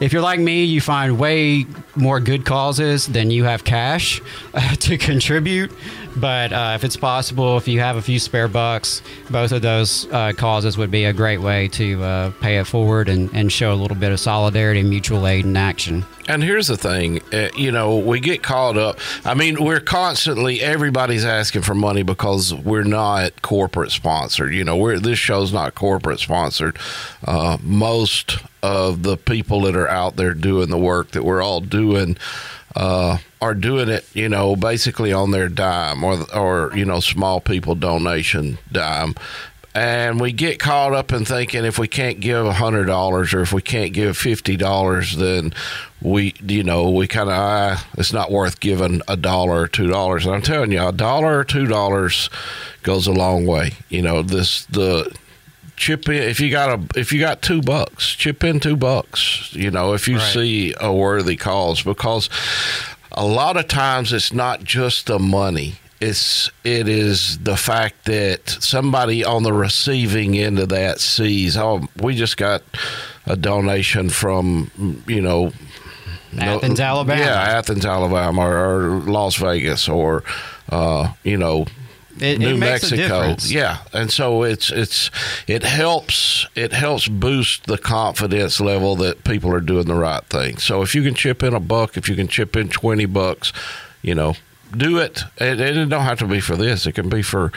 Speaker 5: if you're like me, you find way more good causes than you have cash uh, to contribute. But uh, if it's possible, if you have a few spare bucks, both of those uh, causes would be a great way to uh, pay it forward and, and show a little bit of solidarity and mutual aid in action.
Speaker 6: And here's the thing, uh, you know, we get caught up. I mean, we're constantly everybody's asking for money because we're not corporate sponsored. You know, we're this show's not corporate sponsored. Uh, most of the people that are out there doing the work that we're all doing uh, are doing it, you know, basically on their dime or or you know, small people donation dime and we get caught up in thinking if we can't give a hundred dollars or if we can't give fifty dollars, then we, you know, we kind of ah, it's not worth giving a dollar or two dollars. And I'm telling you, a dollar or two dollars goes a long way. You know, this the chip in if you got a if you got two bucks, chip in two bucks. You know, if you
Speaker 5: Right.
Speaker 6: see a worthy cause, because a lot of times it's not just the money it's it is the fact that somebody on the receiving end of that sees oh we just got a donation from you know
Speaker 5: Athens, Alabama.
Speaker 6: yeah athens alabama or, or las vegas or uh, you know
Speaker 5: It- it
Speaker 6: New
Speaker 5: makes a
Speaker 6: Mexico,
Speaker 5: difference.
Speaker 6: yeah, and so it's it's it helps it helps boost the confidence level that people are doing the right thing. So if you can chip in a buck, if you can chip in twenty bucks, you know, do it. And, and it don't have to be for this. It can be for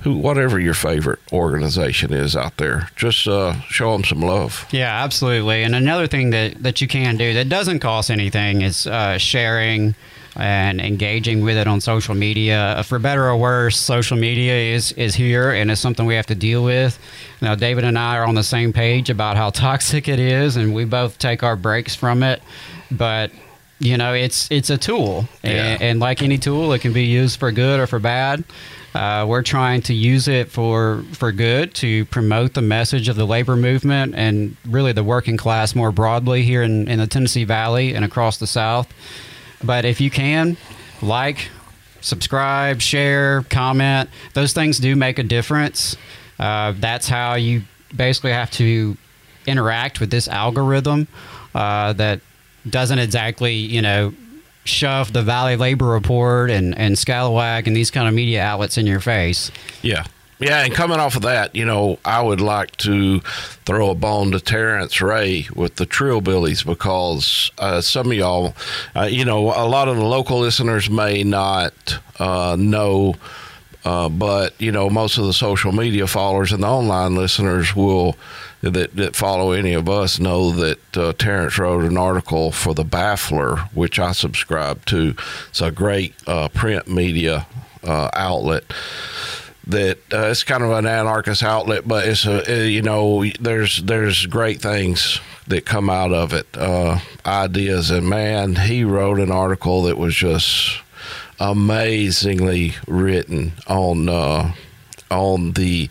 Speaker 6: who, whatever your favorite organization is out there. Just uh, show them some love.
Speaker 5: Yeah, absolutely. And another thing that, that you can do that doesn't cost anything is uh, sharing and engaging with it on social media. For better or worse, social media is, is here and it's something we have to deal with. Now, David and I are on the same page about how toxic it is, and we both take our breaks from it. But you know, it's it's a tool, and, and like any tool, it can be used for good or for bad. Uh, we're trying to use it for for good to promote the message of the labor movement and really the working class more broadly here in, in the Tennessee Valley and across the South. But if you can, like, subscribe, share, comment, those things do make a difference. Uh, that's how you basically have to interact with this algorithm uh, that doesn't exactly, you know, shove the Valley Labor Report and, and Scalawag and these kind of media outlets in your face.
Speaker 6: Yeah. Yeah, and coming off of that, you know, I would like to throw a bone to Tarence Ray with the Trillbillies because uh, some of y'all, uh, you know, a lot of the local listeners may not uh, know, uh, but you know, most of the social media followers and the online listeners will that that follow any of us know that uh, Terrence wrote an article for the Baffler, which I subscribe to. It's a great uh, print media uh, outlet that uh, it's kind of an anarchist outlet, but it's a uh, you know there's there's great things that come out of it, uh, ideas, and man, he wrote an article that was just amazingly written on uh, on the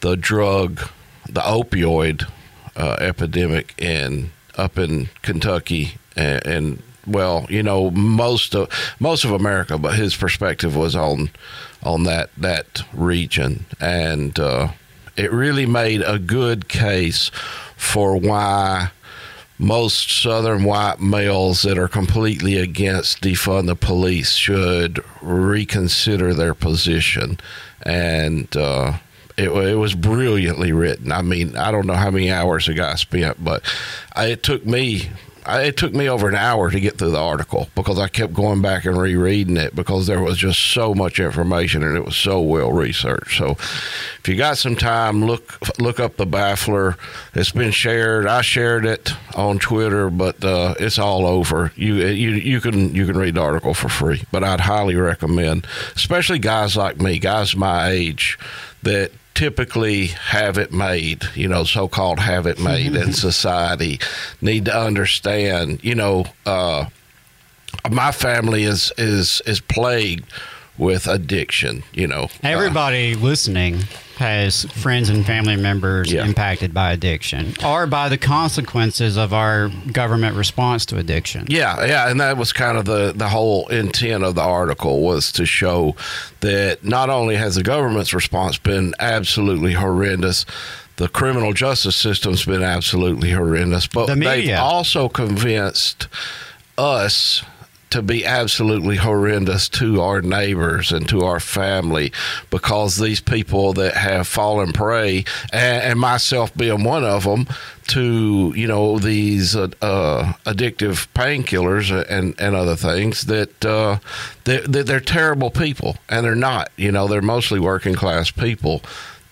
Speaker 6: the drug, the opioid uh, epidemic in up in Kentucky. And, and well, you know, most of most of America, but his perspective was on on that that region, and uh, it really made a good case for why most Southern white males that are completely against defund the police should reconsider their position, and. Uh, it, it, was brilliantly written. I mean, I don't know how many hours the guy spent, but it took me I, it took me over an hour to get through the article because I kept going back and rereading it because there was just so much information and it was so well researched. So, if you got some time, look look up the Baffler. It's been shared. I shared it on Twitter, but uh, it's all over. You you you can you can read the article for free. But I'd highly recommend, especially guys like me, guys my age, that typically have it made, you know, so called have it made in society need to understand, you know, uh, my family is is is plagued with addiction, you know.
Speaker 5: Everybody uh, listening has friends and family members yeah. impacted by addiction or by the consequences of our government response to addiction.
Speaker 6: Yeah, yeah, and that was kind of the the whole intent of the article was to show that not only has the government's response been absolutely horrendous, the criminal justice system's been absolutely horrendous, but the they've also convinced us to be absolutely horrendous to our neighbors and to our family because these people that have fallen prey, and, and myself being one of them, to you know these uh, uh, addictive painkillers and and other things that uh, they're, they're terrible people, and they're not. You know, they're mostly working class people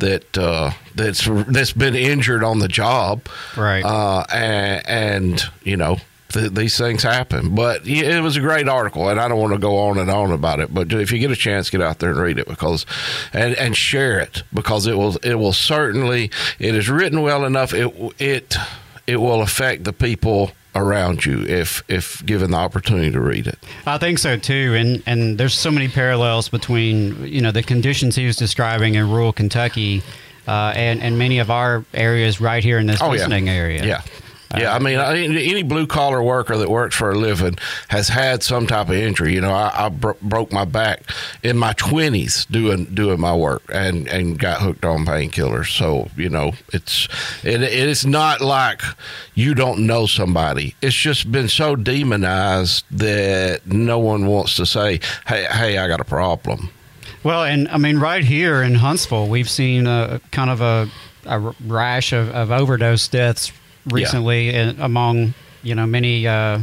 Speaker 6: that uh, that's that's been injured on the job,
Speaker 5: right?
Speaker 6: Uh, and, and you know th- these things happen. But it was a great article, and I don't want to go on and on about it. But if you get a chance, get out there and read it because, and and share it because it will it will certainly it is written well enough. It it it will affect the people around you if if given the opportunity to read it.
Speaker 5: I think so too, and and there's so many parallels between you know the conditions he was describing in rural Kentucky. Uh, and and many of our areas right here in this oh, listening
Speaker 6: yeah.
Speaker 5: area.
Speaker 6: Yeah, yeah, I uh, mean, any blue collar worker that works for a living has had some type of injury. You know, I, I bro- broke my back in my twenties doing doing my work and and got hooked on painkillers. So you know, it's it, it's not like you don't know somebody. It's just been so demonized that no one wants to say, "Hey, hey, I got a problem."
Speaker 5: Well, and I mean, right here in Huntsville, we've seen a kind of a, a rash of, of overdose deaths recently yeah. among you know many uh,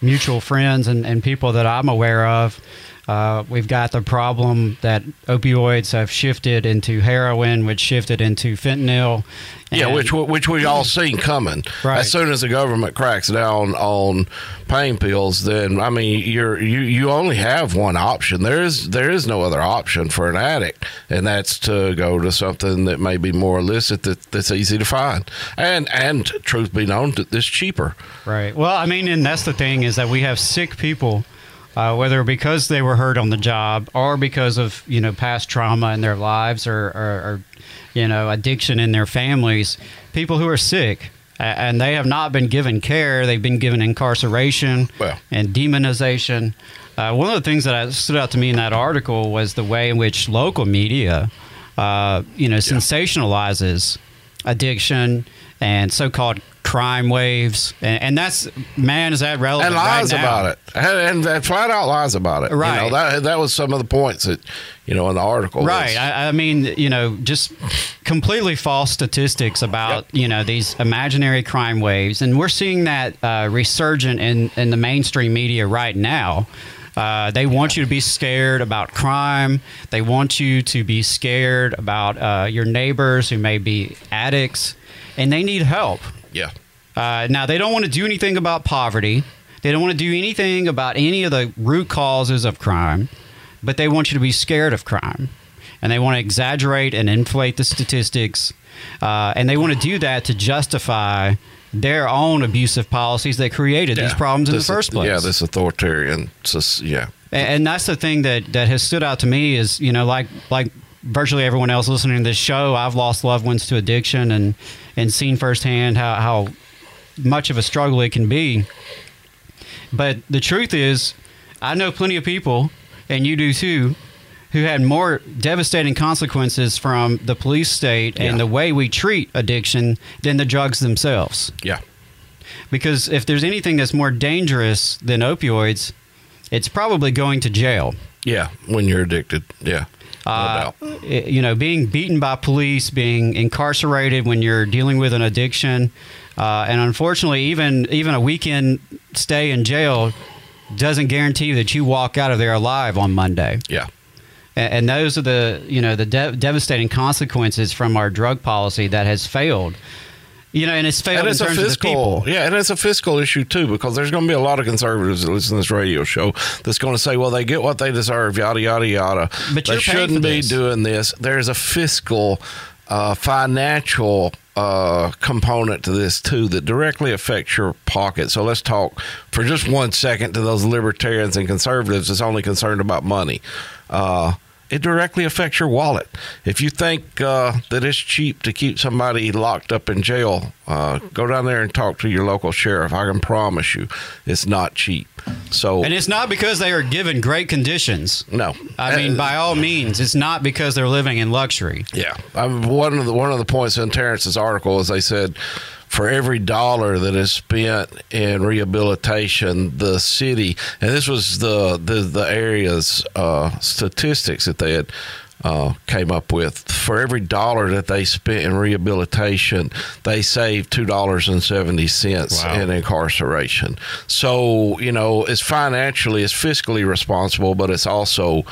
Speaker 5: mutual friends and, and people that I'm aware of. Uh, we've got the problem that opioids have shifted into heroin, which shifted into fentanyl.
Speaker 6: Yeah, which which we all seen coming. Right. As soon as the government cracks down on pain pills, then I mean you're you you only have one option. There is there is no other option for an addict, and that's to go to something that may be more illicit that, that's easy to find, and and truth be known, that's cheaper.
Speaker 5: Right. Well, I mean, and that's the thing is that we have sick people uh, whether because they were hurt on the job or because of you know past trauma in their lives or, or, or you know addiction in their families, people who are sick and they have not been given care. They've been given incarceration well. and demonization. Uh, one of the things that stood out to me in that article was the way in which local media, uh, you know, yeah. sensationalizes addiction and so-called crime waves, and, and, that's man, is that relevant?
Speaker 6: And lies
Speaker 5: right
Speaker 6: about it, and, and, flat out lies about it.
Speaker 5: Right.
Speaker 6: You know, that that was some of the points that you know in the article.
Speaker 5: Right. I, I, mean, you know, just completely false statistics about yep. you know these imaginary crime waves, and we're seeing that uh, resurgent in in the mainstream media right now. Uh, they want you to be scared about crime. They want you to be scared about uh, your neighbors who may be addicts, and they need help.
Speaker 6: Yeah.
Speaker 5: Uh, now, they don't want to do anything about poverty. They don't want to do anything about any of the root causes of crime, but they want you to be scared of crime. And they want to exaggerate and inflate the statistics. Uh, and they want to do that to justify their own abusive policies that created yeah. these problems in
Speaker 6: this,
Speaker 5: the first place.
Speaker 6: Yeah, this authoritarian, yeah.
Speaker 5: And, and that's the thing that that has stood out to me is you know like like virtually everyone else listening to this show, I've lost loved ones to addiction and and seen firsthand how how much of a struggle it can be. But the truth is, I know plenty of people, and you do too, who had more devastating consequences from the police state and the way we treat addiction than the drugs themselves.
Speaker 6: Yeah.
Speaker 5: Because if there's anything that's more dangerous than opioids, it's probably going to jail.
Speaker 6: Yeah, when you're addicted. Yeah.
Speaker 5: Uh, you know, being beaten by police, being incarcerated when you're dealing with an addiction, uh, and unfortunately, even even a weekend stay in jail doesn't guarantee that you walk out of there alive on Monday.
Speaker 6: Yeah.
Speaker 5: And, and those are the you know the de- devastating consequences from our drug policy that has failed. You know, and it's failed
Speaker 6: and it's
Speaker 5: in
Speaker 6: a
Speaker 5: terms of the
Speaker 6: fiscal,
Speaker 5: people.
Speaker 6: yeah, and it's a fiscal issue too because there's going to be a lot of conservatives that listen to this radio show that's going to say, "Well, they get what they deserve," yada yada yada.
Speaker 5: But
Speaker 6: they shouldn't be doing this. There's a fiscal, uh, financial uh, component to this too that directly affects your pocket. So let's talk for just one second to those libertarians and conservatives that's only concerned about money. Uh, it directly affects your wallet. If you think uh, that it's cheap to keep somebody locked up in jail, uh, go down there and talk to your local sheriff. I can promise you, it's not cheap. So,
Speaker 5: And it's not because they are given great conditions.
Speaker 6: no,
Speaker 5: I mean, by all means, it's not because they're living in luxury.
Speaker 6: Yeah, I mean, one of the one of the points in Tarence's article is they said for every dollar that is spent in rehabilitation, the city and this was the the the area's uh, statistics that they had. Uh, came up with for every dollar that they spent in rehabilitation, they saved two dollars and seventy cents
Speaker 5: Wow.
Speaker 6: in incarceration. So you know, it's financially, it's fiscally responsible, but it's also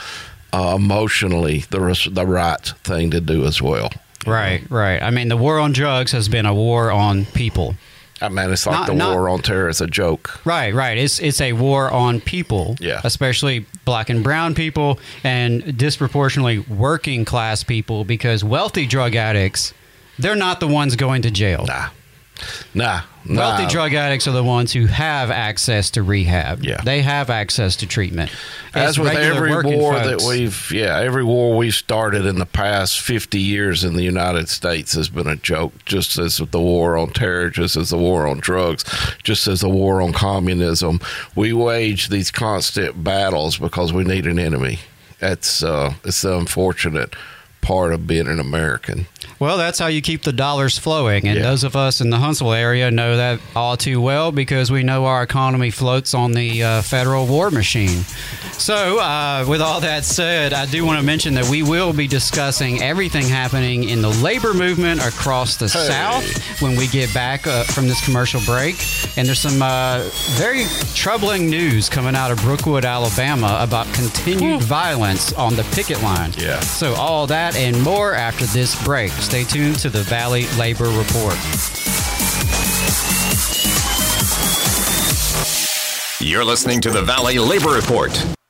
Speaker 6: uh, emotionally the res- the right thing to do as well.
Speaker 5: Right, right. I mean, the war on drugs has been a war on people.
Speaker 6: I mean, it's like
Speaker 5: Not-
Speaker 6: the
Speaker 5: not-
Speaker 6: war on terror is a joke.
Speaker 5: Right, right. It's it's a war on people,
Speaker 6: Yeah.
Speaker 5: especially black and brown people, and disproportionately working class people, because wealthy drug addicts, they're not the ones going to jail.
Speaker 6: Nah, nah, nah.
Speaker 5: Wealthy drug addicts are the ones who have access to rehab.
Speaker 6: Yeah.
Speaker 5: they have access to treatment.
Speaker 6: As
Speaker 5: It's
Speaker 6: with every war
Speaker 5: folks.
Speaker 6: that we've, yeah, every war we've started in the past 50 years in the United States has been a joke, just as with the war on terror, just as the war on drugs, just as the war on communism. We wage these constant battles because we need an enemy. That's, uh, it's the unfortunate part of being an American.
Speaker 5: Well, that's how you keep the dollars flowing. And
Speaker 6: Yeah.
Speaker 5: those of us in the Huntsville area know that all too well because we know our economy floats on the uh, federal war machine. So, uh, with all that said, I do want to mention that we will be discussing everything happening in the labor movement across the South when we get back uh, from this commercial break. And there's some uh, very troubling news coming out of Brookwood, Alabama about continued violence on the picket line.
Speaker 6: Yeah.
Speaker 5: So, all that and more after this break. Stay tuned to the Valley Labor Report.
Speaker 1: You're listening to the Valley Labor Report.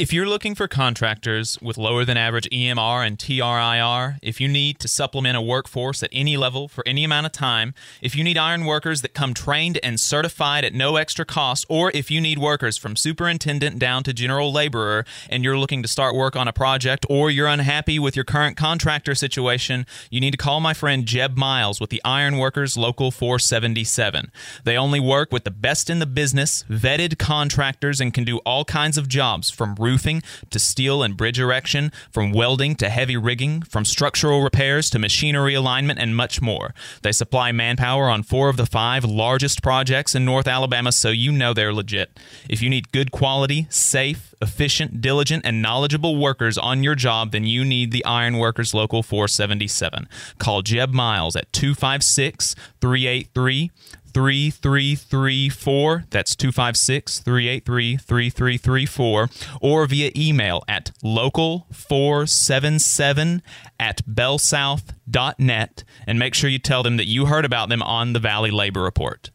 Speaker 10: If you're looking for contractors with lower than average EMR and TRIR, if you need to supplement a workforce at any level for any amount of time, if you need iron workers that come trained and certified at no extra cost, or if you need workers from superintendent down to general laborer and you're looking to start work on a project or you're unhappy with your current contractor situation, you need to call my friend Jeb Miles with the Iron Workers Local 477. They only work with the best in the business, vetted contractors, and can do all kinds of jobs from roofing to steel and bridge erection, from welding to heavy rigging, from structural repairs to machinery alignment, and much more. They supply manpower on four of the five largest projects in North Alabama, so you know they're legit. If you need good quality, safe, efficient, diligent, and knowledgeable workers on your job, then you need the Iron Workers Local 477. Call Jeb Miles at 256 383 3334. That's 256 383 3334. Or via email at local477 at bellsouth.net. And make sure you tell them that you heard about them on the Valley Labor Report.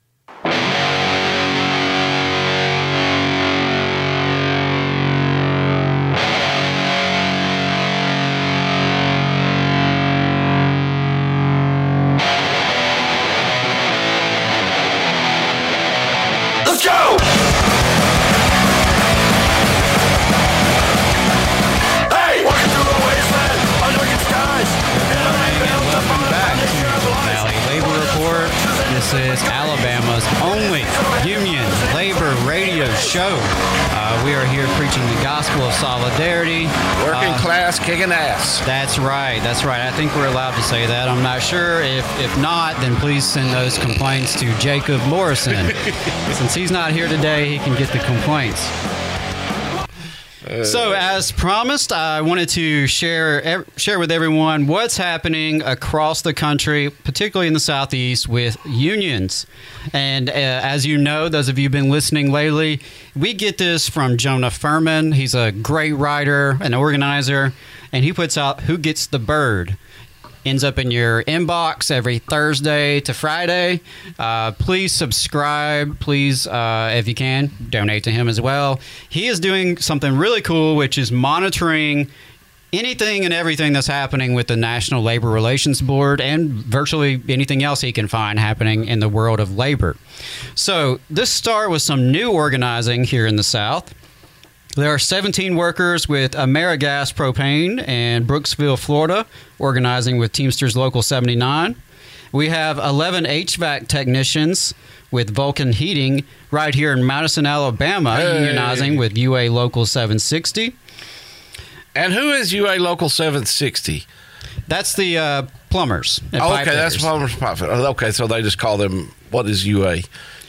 Speaker 1: is Alabama's only union labor radio
Speaker 5: show. Uh, we are here preaching the gospel of solidarity.
Speaker 6: Working
Speaker 5: uh,
Speaker 6: class kicking ass.
Speaker 5: That's right. That's right. I think we're allowed to say that. I'm not sure. If, if not, then please send those complaints to Jacob Morrison. Since he's not here today, he can get the complaints. So, as promised, I wanted to share share with everyone what's happening across the country, particularly in the southeast, with unions. And uh, as you know, those of you who've been listening lately, we get this from Jonah Furman. He's a great writer, an organizer, and he puts out "Who Gets the Bird." Ends up in your inbox every Thursday to Friday. Uh, please subscribe. Please, uh, if you can, donate to him as well. He is doing something really cool, which is monitoring anything and everything that's happening with the National Labor Relations Board and virtually anything else he can find happening in the world of labor. So, this start with some new organizing here in the South. There are 17 workers with Amerigas Propane in Brooksville, Florida, organizing with Teamsters Local 79. We have 11 HVAC technicians with Vulcan Heating right here in Madison, Alabama,
Speaker 6: Hey.
Speaker 5: unionizing with UA Local 760.
Speaker 6: And who is UA Local 760?
Speaker 5: That's the uh, plumbers.
Speaker 6: Oh, okay, that's. Plumbers Oh, Okay, so they just call them, what is UA?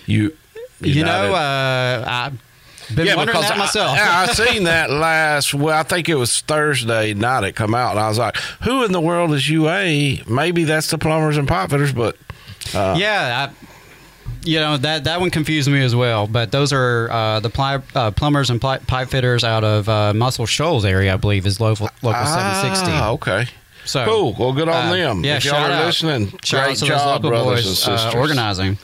Speaker 6: You,
Speaker 5: You know, uh, I've been wondering that
Speaker 6: I-
Speaker 5: myself.
Speaker 6: I, I seen that last. Well, I think it was Thursday night. It come out, and I was like, "Who in the world is UA?" Maybe that's the plumbers and pipe fitters, but uh,
Speaker 5: yeah, I, you know that that one confused me as well. But those are uh, the pli- uh, plumbers and pli- pipe fitters out of uh, Muscle Shoals area, I believe, is local local
Speaker 6: Ah,
Speaker 5: 760.
Speaker 6: okay.
Speaker 5: So
Speaker 6: Cool. Well, good on
Speaker 5: uh,
Speaker 6: them.
Speaker 5: Yeah,
Speaker 6: If y'all
Speaker 5: shout
Speaker 6: are
Speaker 5: out.
Speaker 6: listening,
Speaker 5: Shout out
Speaker 6: great
Speaker 5: to those local
Speaker 6: brothers
Speaker 5: boys
Speaker 6: and
Speaker 5: uh,
Speaker 6: sisters.
Speaker 5: organizing.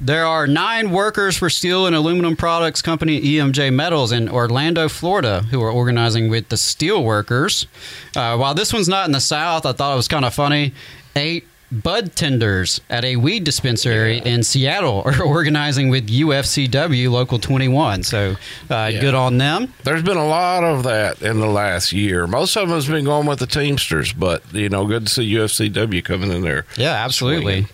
Speaker 5: There are nine workers for steel and aluminum products company EMJ Metals in Orlando, Florida, who are organizing with the steel workers. Uh, while this one's not in the South, I thought it was kind of funny. Eight bud tenders at a weed dispensary in Seattle are organizing with UFCW Local 21. So uh, good on them.
Speaker 6: There's been a lot of that in the last year. Most of them has been going with the Teamsters, but you know, good to see UFCW coming in there.
Speaker 5: Yeah, absolutely.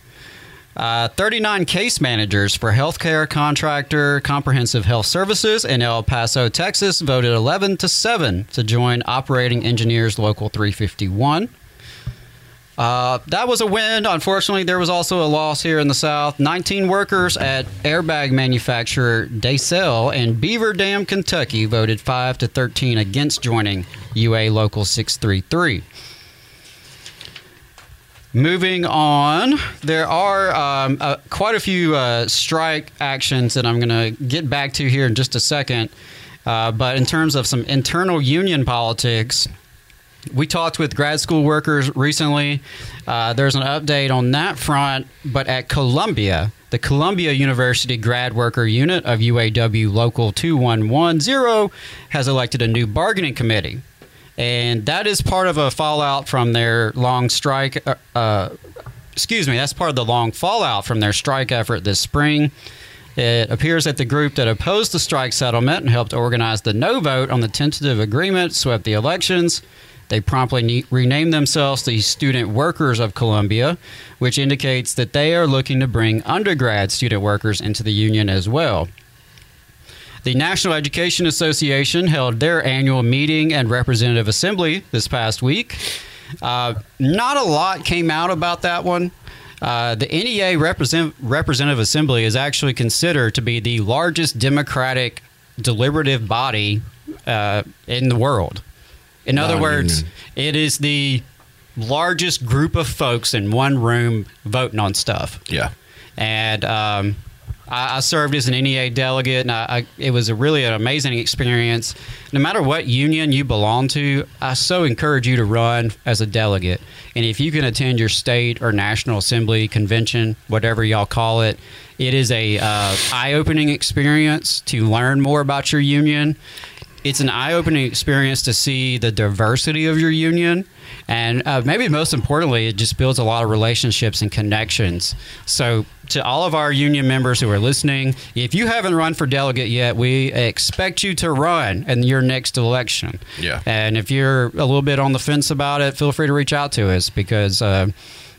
Speaker 5: Uh, 39 case managers for healthcare contractor comprehensive health services in El Paso, Texas voted 11 to 7 to join operating engineers local 351. Uh, that was a win. Unfortunately, there was also a loss here in the South. 19 workers at airbag manufacturer Daicel in Beaver Dam, Kentucky voted 5 to 13 against joining UA Local 633. Moving on, there are um, uh, quite a few uh, strike actions that I'm going to get back to here in just a second. Uh, but in terms of some internal union politics, we talked with grad school workers recently. Uh, there's an update on that front, but at Columbia, the Columbia University Grad Worker Unit of UAW Local 2110 has elected a new bargaining committee. And that is part of a fallout from their long strike. Uh, uh, excuse me, that's part of the long fallout from their strike effort this spring. It appears that the group that opposed the strike settlement and helped organize the no vote on the tentative agreement swept the elections. They promptly ne- renamed themselves the Student Workers of Columbia, which indicates that they are looking to bring undergrad student workers into the union as well. The National Education Association held their annual meeting and representative assembly this past week. Uh, not a lot came out about that one. Uh, the NEA represent, Representative Assembly is actually considered to be the largest democratic deliberative body uh, in the world. In other words, it is the largest group of folks in one room voting on stuff.
Speaker 6: Yeah.
Speaker 5: And um, I, I served as an NEA delegate, and I, I, it was a really an amazing experience. No matter what union you belong to, I so encourage you to run as a delegate. And if you can attend your state or national assembly convention, whatever y'all call it, it is a uh, eye-opening experience to learn more about your union. It's an eye-opening experience to see the diversity of your union, and uh, maybe most importantly, it just builds a lot of relationships and connections. So, to all of our union members who are listening, if you haven't run for delegate yet, we expect you to run in your next election.
Speaker 6: Yeah.
Speaker 5: And if you're a little bit on the fence about it, feel free to reach out to us because uh,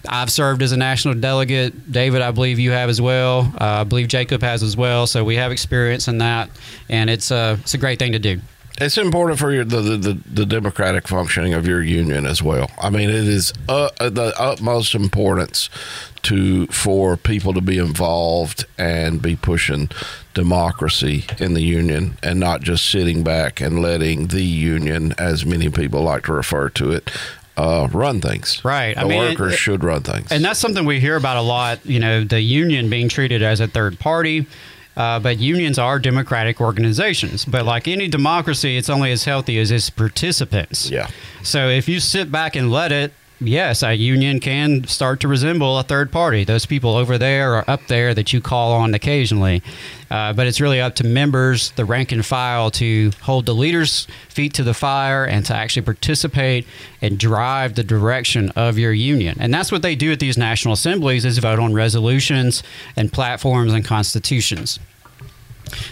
Speaker 5: I've served as a national delegate. David, I believe you have as well. Uh, I believe Jacob has as well. So we have experience in that, and it's a it's a great thing to do.
Speaker 6: It's important for your the, the, the, democratic functioning of your union as well. I mean, it is uh, the utmost importance to for people to be involved and be pushing democracy in the union and not just sitting back and letting the union, as many people like to refer to it, uh, run things.
Speaker 5: Right.
Speaker 6: The
Speaker 5: I mean,
Speaker 6: workers
Speaker 5: it-
Speaker 6: should run things.
Speaker 5: And that's something we hear about a lot, you know, the union being treated as a third party. Uh, but unions are democratic organizations. But like any democracy, it's only as healthy as its participants.
Speaker 6: Yeah.
Speaker 5: So if you sit back and let it, yes, a union can start to resemble a third party. Those people over there or up there that you call on occasionally. Uh, but it's really up to members, the rank and file, to hold the leaders' feet to the fire and to actually participate and drive the direction of your union. And that's what they do at these national assemblies: is vote on resolutions and platforms and constitutions.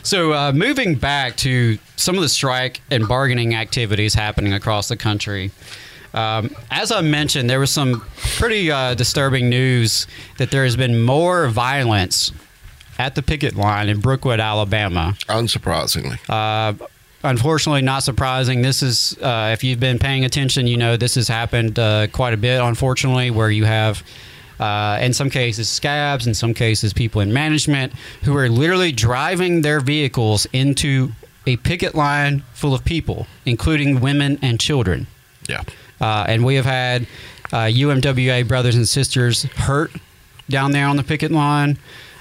Speaker 5: So, uh, moving back to some of the strike and bargaining activities happening across the country. Um, as I mentioned, there was some pretty uh, disturbing news that there has been more violence at the picket line in Brookwood, Alabama.
Speaker 6: Unsurprisingly.
Speaker 5: Uh, unfortunately, not surprising. This is, uh, if you've been paying attention, you know this has happened uh, quite a bit, unfortunately, where you have. Uh, in some cases, scabs. In some cases, people in management who are literally driving their vehicles into a picket line full of people, including women and children.
Speaker 6: Yeah.
Speaker 5: Uh, and we have had uh, UMWA brothers and sisters hurt down there on the picket line,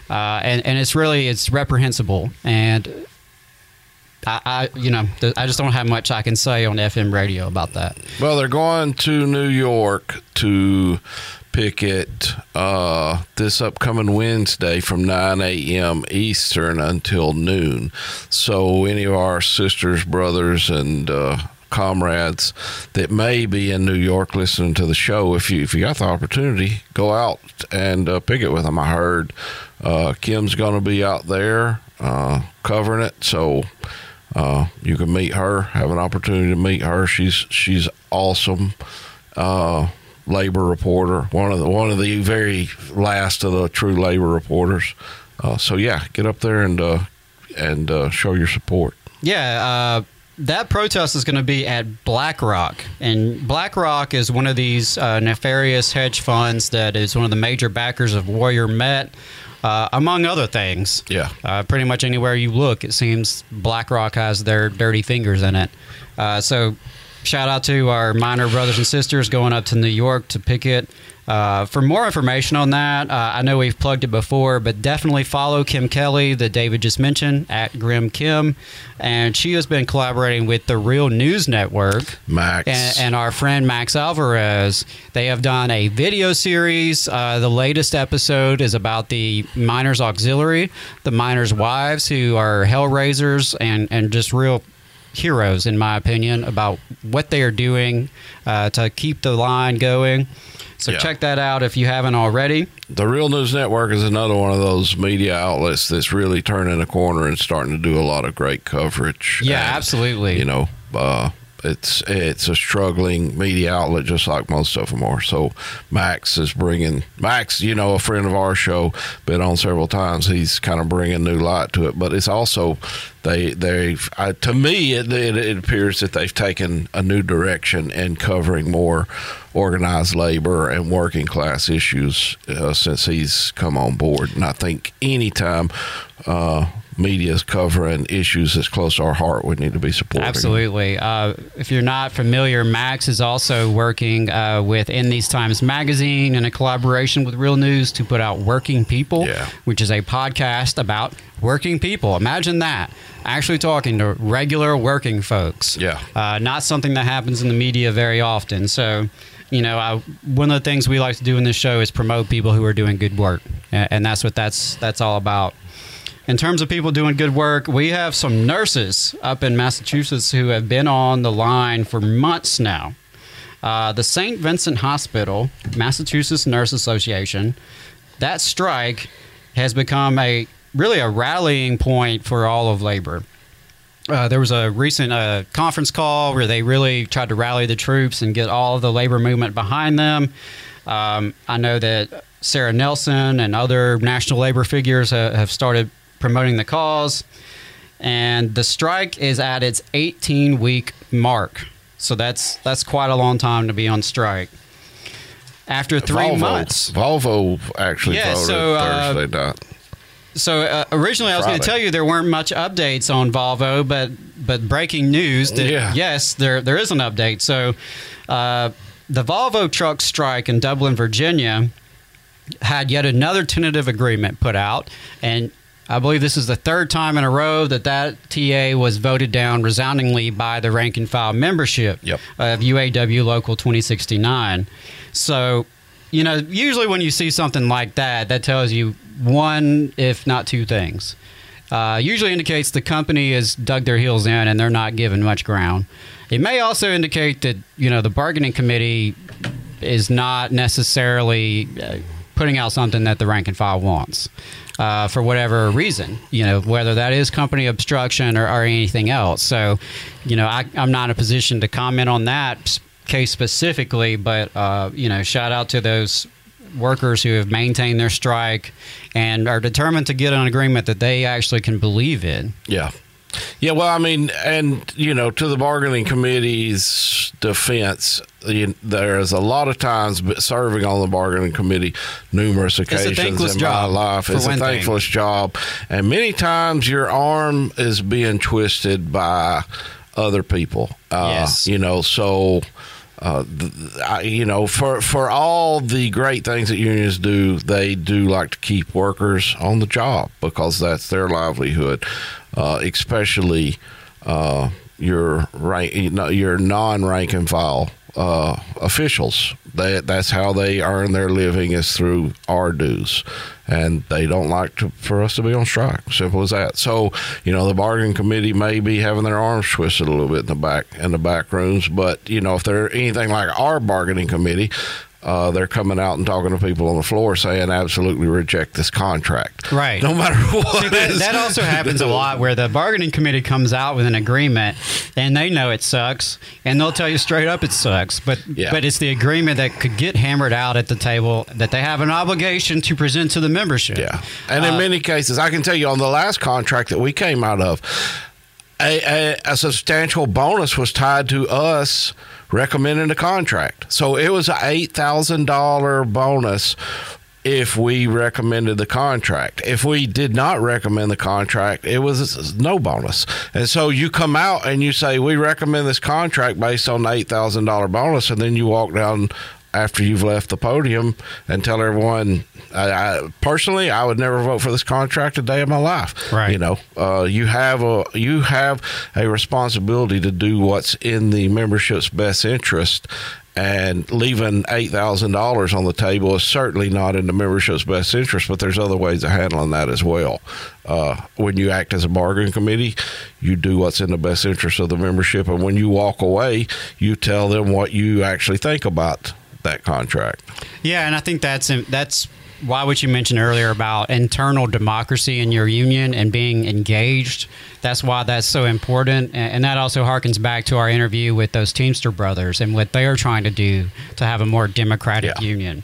Speaker 5: uh, and and it's really it's reprehensible. And I, I you know I just don't have much I can say on FM radio about that.
Speaker 6: Well, they're going to New York to picket uh, this upcoming Wednesday from 9 a.m. Eastern until noon. So, any of our sisters, brothers, and uh, comrades that may be in New York listening to the show, if you if you got the opportunity, go out and uh, picket with them. I heard uh, Kim's going to be out there uh, covering it, so uh, you can meet her. Have an opportunity to meet her. She's she's awesome. Uh, labor reporter, one of the one of the very last of the true labor reporters. Uh, so yeah, get up there and and show your support.
Speaker 5: Yeah, that protest is going to be at BlackRock, and BlackRock is one of these uh, nefarious hedge funds that is one of the major backers of Warrior Met, uh, among other things.
Speaker 6: Yeah,
Speaker 5: uh, pretty much anywhere you look, it seems BlackRock has their dirty fingers in it. Uh, so, shout out to our minor brothers and sisters going up to New York to picket. Uh, for more information on that, uh, I know we've plugged it before, but definitely follow Kim Kelly, that David just mentioned, at Grim Kim. And she has been collaborating with the Real News Network.
Speaker 6: Max.
Speaker 5: And, and our friend Max Alvarez. They have done a video series. Uh, the latest episode is about the Miners Auxiliary, the miners' wives who are hellraisers and, and just real heroes, in my opinion, about what they are doing uh, to keep the line going. So
Speaker 6: Yeah.
Speaker 5: check that out if you haven't already.
Speaker 6: The Real News Network is another one of those media outlets that's really turning a corner and starting to do a lot of great coverage.
Speaker 5: Yeah,
Speaker 6: And,
Speaker 5: absolutely.
Speaker 6: You know, uh, it's it's a struggling media outlet, just like most of them are. So Max is bringing Max, you know, a friend of our show, been on several times. He's kind of bringing new light to it, but it's also they they to me it, it, it appears that they've taken a new direction and covering more organized labor and working class issues uh, since he's come on board. And I think anytime uh, media is covering issues that's close to our heart, we need to be supporting.
Speaker 5: Absolutely. Uh, if you're not familiar, Max is also working uh, with In These Times magazine in a collaboration with Real News to put out Working People, which is a podcast about working people. Imagine that. Actually talking to regular working folks.
Speaker 6: Yeah.
Speaker 5: Uh, not something that happens in the media very often. So, you know, I, one of the things we like to do in this show is promote people who are doing good work, and, and that's what that's that's all about. In terms of people doing good work, we have some nurses up in Massachusetts who have been on the line for months now. Uh, the St. Vincent Hospital, Massachusetts Nurse Association, that strike has become a really a rallying point for all of labor. Uh, there was a recent uh, conference call where they really tried to rally the troops and get all of the labor movement behind them. Um, I know that Sara Nelson and other national labor figures ha- have started promoting the cause, and the strike is at its 18 week mark. So that's that's quite a long time to be on strike. After three
Speaker 6: Volvo,
Speaker 5: months,
Speaker 6: Volvo actually
Speaker 5: Yeah,
Speaker 6: voted
Speaker 5: so, uh,
Speaker 6: Thursday night.
Speaker 5: So uh, originally, I was going to tell you there weren't much updates on Volvo, but but breaking news that
Speaker 6: Yeah.
Speaker 5: yes, there there is an update. So uh, the Volvo truck strike in Dublin, Virginia, had yet another tentative agreement put out, and I believe this is the third time in a row that that TA was voted down resoundingly by the rank and file membership of UAW Local 2069. So, you know, usually when you see something like that, that tells you one, if not two things. Uh, usually indicates the company has dug their heels in and they're not giving much ground. It may also indicate that you know the bargaining committee is not necessarily uh, putting out something that the rank and file wants uh, for whatever reason. You know, whether that is company obstruction or, or anything else. So, you know, I, I'm not in a position to comment on that case specifically, but uh, you know, shout out to those workers who have maintained their strike and are determined to get an agreement that they actually can believe in.
Speaker 6: Yeah. Yeah, well, I mean, and you know, to the bargaining committee's defense, you, there's a lot of times but serving on the bargaining committee, numerous occasions
Speaker 5: thankless
Speaker 6: in my life. It's a
Speaker 5: one thing.
Speaker 6: thankless job, and many times your arm is being twisted by other people. Uh,
Speaker 5: Yes.
Speaker 6: you know, so. Uh, I, you know, for for all the great things that unions do, they do like to keep workers on the job because that's their livelihood. Uh, especially uh, your your non-rank and file uh, officials. That that's how they earn their living is through our dues, and they don't like to, for us to be on strike. Simple as that. So you know, the bargaining committee may be having their arms twisted a little bit in the back in the back rooms, but you know, if they're anything like our bargaining committee. Uh, they're coming out and talking to people on the floor saying absolutely reject this contract.
Speaker 5: Right.
Speaker 6: No matter what.
Speaker 5: See, that, that also happens a lot where the bargaining committee comes out with an agreement and they know it sucks and they'll tell you straight up it sucks. But
Speaker 6: Yeah.
Speaker 5: but it's the agreement that could get hammered out at the table that they have an obligation to present to the membership.
Speaker 6: Yeah. And in
Speaker 5: Uh,
Speaker 6: many cases, I can tell you on the last contract that we came out of, a, a, a substantial bonus was tied to us recommending the contract. So it was an $8,000 bonus if we recommended the contract. If we did not recommend the contract, it was no bonus. And so you come out and you say, We recommend this contract based on the $8,000 bonus. And then you walk down after you've left the podium and tell everyone, I, I, personally, I would never vote for this contract a day of my life.
Speaker 5: Right.
Speaker 6: You know, uh, you have a you have a responsibility to do what's in the membership's best interest. And leaving eight thousand dollars on the table is certainly not in the membership's best interest. But there's other ways of handling that as well. Uh, when you act as a bargaining committee, you do what's in the best interest of the membership, and when you walk away, you tell them what you actually think about that contract.
Speaker 5: Yeah, and I think that's that's why what you mentioned earlier about internal democracy in your union and being engaged. That's why that's so important, and, and that also harkens back to our interview with those Teamster brothers and what they are trying to do to have a more democratic union.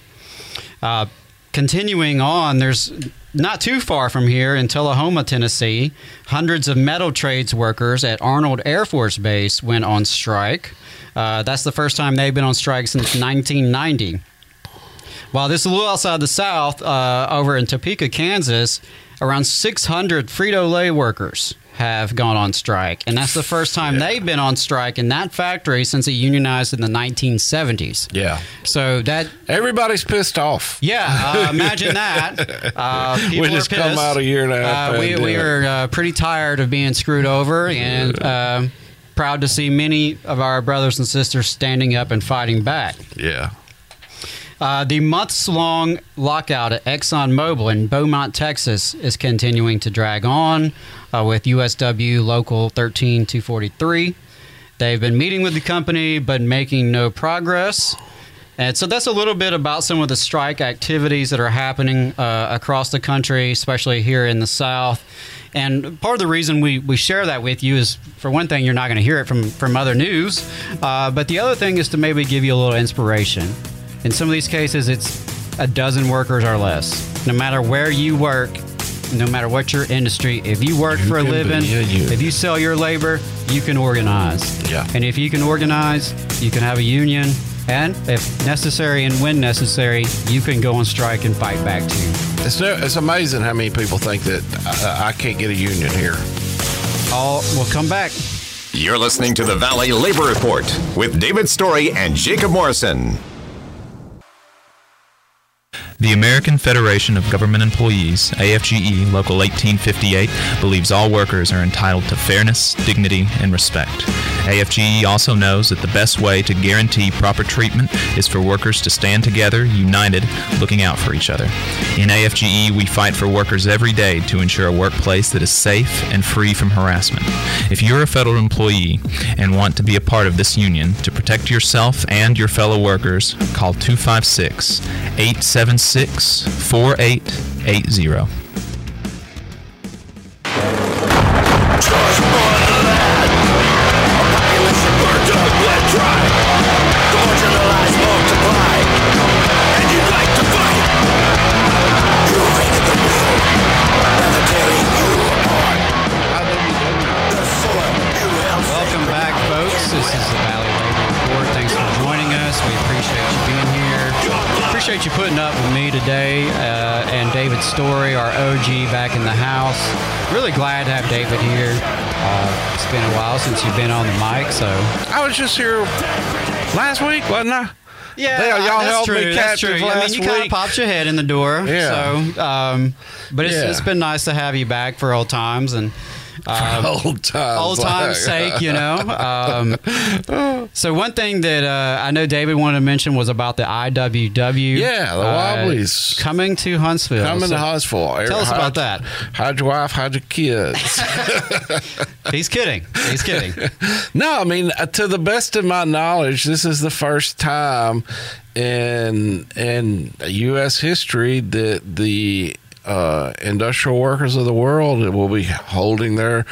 Speaker 5: Uh, continuing on, there's not too far from here in Tullahoma, Tennessee, hundreds of metal trades workers at Arnold Air Force Base went on strike. Uh, that's the first time they've been on strike since 1990. While this is a little outside the South, uh, over in Topeka, Kansas, around 600 Frito Lay workers have gone on strike, and that's the first time they've been on strike in that factory since it unionized in the 1970s.
Speaker 6: Yeah.
Speaker 5: So that
Speaker 6: everybody's pissed off.
Speaker 5: Yeah, uh, imagine that. Uh,
Speaker 6: We just come out a year and a half
Speaker 5: Uh, we, we are uh, pretty tired of being screwed over, and uh, proud to see many of our brothers and sisters standing up and fighting back.
Speaker 6: Yeah.
Speaker 5: Uh, the months long lockout at ExxonMobil in Beaumont, Texas is continuing to drag on uh, with USW Local 13243. They've been meeting with the company but making no progress. And so that's a little bit about some of the strike activities that are happening uh, across the country, especially here in the South. And part of the reason we, we share that with you is, for one thing, you're not going to hear it from, from other news. Uh, but the other thing is to maybe give you a little inspiration In some of these cases, it's a dozen workers or less. No matter where you work, no matter what your industry, if you work for a living, if you sell your labor, you can organize.
Speaker 6: Yeah.
Speaker 5: And if you can organize, you can have a union. And if necessary and when necessary, you can go on strike and fight back too.
Speaker 6: It's, no- it's amazing how many people think that I, I can't get a union here.
Speaker 5: All will come back.
Speaker 1: You're listening to the Valley Labor Report with David Story and Jacob Morrison.
Speaker 10: The American Federation of Government Employees, AFGE Local 1858, believes all workers are entitled to fairness, dignity, and respect. AFGE also knows that the best way to guarantee proper treatment is for workers to stand together, united, looking out for each other. In AFGE, we fight for workers every day to ensure a workplace that is safe and free from harassment. If you're a federal employee and want to be a part of this union to protect yourself and your fellow workers, call 256 876 4880.
Speaker 5: Welcome putting up with me today uh, and David Story, our OG, back in the house. Really glad to have David here. Uh, it's been a while since you've been on the mic, so
Speaker 6: I was just here last week, wasn't I?
Speaker 5: Yeah,
Speaker 6: They- y'all
Speaker 5: that's
Speaker 6: held
Speaker 5: true.
Speaker 6: me
Speaker 5: that's true. I mean, you kind of popped your head in the door.
Speaker 6: Yeah.
Speaker 5: So, um, but it's,
Speaker 6: Yeah.
Speaker 5: it's been nice to have you back for old times and um,
Speaker 6: old times,
Speaker 5: old times' sake, you know. Um, so one thing that uh, I know David wanted to mention was about the IWW.
Speaker 6: Yeah, the
Speaker 5: uh,
Speaker 6: Wobblies.
Speaker 5: coming to Huntsville.
Speaker 6: Coming
Speaker 5: So
Speaker 6: to Huntsville.
Speaker 5: Tell us about that.
Speaker 6: How'd your wife? How'd your kids?
Speaker 5: He's kidding. He's kidding.
Speaker 6: no, I mean, uh, to the best of my knowledge, this is the first time in in U.S. history that the uh, industrial workers of the world will be holding their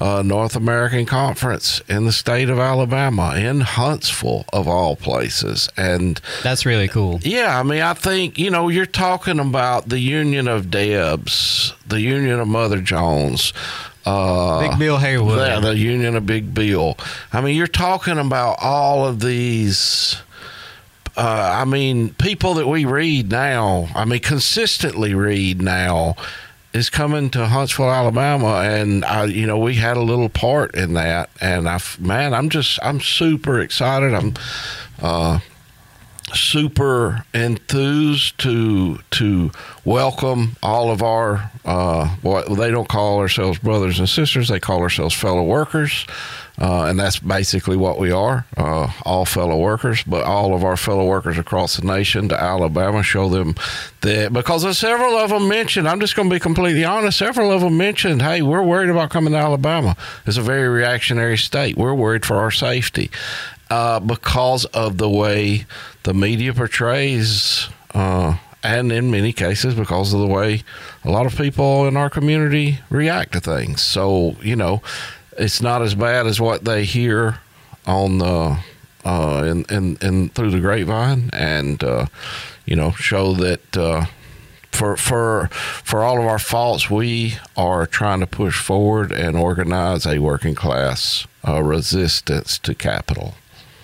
Speaker 6: uh, North American conference in the state of Alabama in Huntsville, of all places, and
Speaker 5: That's really cool.
Speaker 6: yeah, I mean, I think you know you're talking about the Union of Debs, the Union of Mother Jones, uh,
Speaker 5: Big Bill Haywood.
Speaker 6: yeah, the Union of Big Bill. I mean, you're talking about all of these. Uh, I mean, people that we read now. I mean, consistently read now. Is coming to Huntsville, Alabama, and I, you know, we had a little part in that, and I, man, I'm just, I'm super excited. I'm, uh, super enthused to to welcome all of our uh, what they don't call ourselves brothers and sisters they call ourselves fellow workers uh, and that's basically what we are uh, all fellow workers. But all of our fellow workers across the nation to Alabama show them that because several of them mentioned. I'm just going to be completely honest several of them mentioned hey we're worried about coming to Alabama. It's a very reactionary state. We're worried for our safety. Uh, because of the way the media portrays, uh, and in many cases because of the way a lot of people in our community react to things. So you know, it's not as bad as what they hear on the uh, in, in in through the grapevine, and uh, you know, show that. Uh, for for for all of our faults, we are trying to push forward and organize a working class uh, resistance to capital.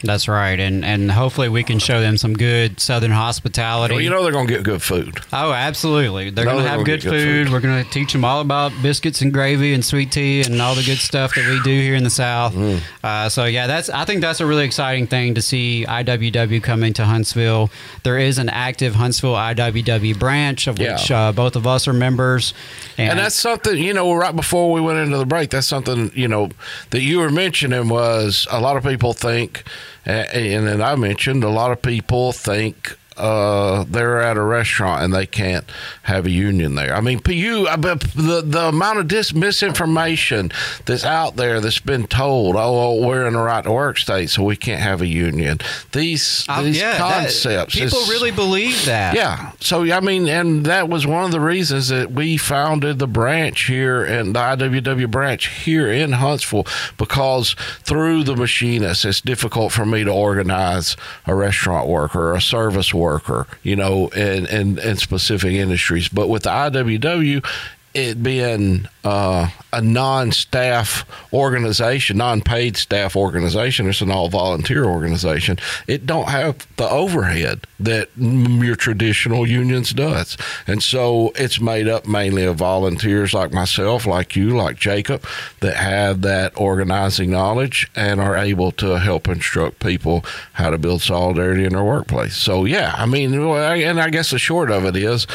Speaker 5: That's right, and and hopefully we can show them some good Southern hospitality.
Speaker 6: Well, you know they're going to get good food.
Speaker 5: Oh, absolutely. They're
Speaker 6: No,
Speaker 5: going to have good
Speaker 6: get good
Speaker 5: food.
Speaker 6: food.
Speaker 5: We're going to teach them all about biscuits and gravy and sweet tea and all the good stuff that we do here in the South.
Speaker 6: Mm.
Speaker 5: Uh, so, yeah, that's I think that's a really exciting thing to see IWW coming to Huntsville. There is an active Huntsville IWW branch of which
Speaker 6: Yeah.
Speaker 5: uh, both of us are members.
Speaker 6: And that's something, you know, right before we went into the break, that's something, you know, that you were mentioning was a lot of people think, and then I mentioned, a lot of people think uh, they're at a restaurant and they can't have a union there. I mean, you the the amount of dis- misinformation that's out there that's been told, oh, well, we're in the right to work state, so we can't have a union. These
Speaker 5: Uh,
Speaker 6: these
Speaker 5: yeah, that-
Speaker 6: concepts,
Speaker 5: people really believe that.
Speaker 6: yeah. So I mean, and that was one of the reasons that we founded the branch here and the IWW branch here in Huntsville because through the machinists, it's difficult for me to organize a restaurant worker or a service worker, you know, in, in, in specific industries. But with the IWW, it being uh, a non-staff organization, non-paid staff organization, it's an all-volunteer organization. It don't have the overhead that your traditional unions does, and so it's made up mainly of volunteers like myself, like you, like Jacob, that have that organizing knowledge and are able to help instruct people how to build solidarity in their workplace. So yeah, I mean, and I guess the short of it is,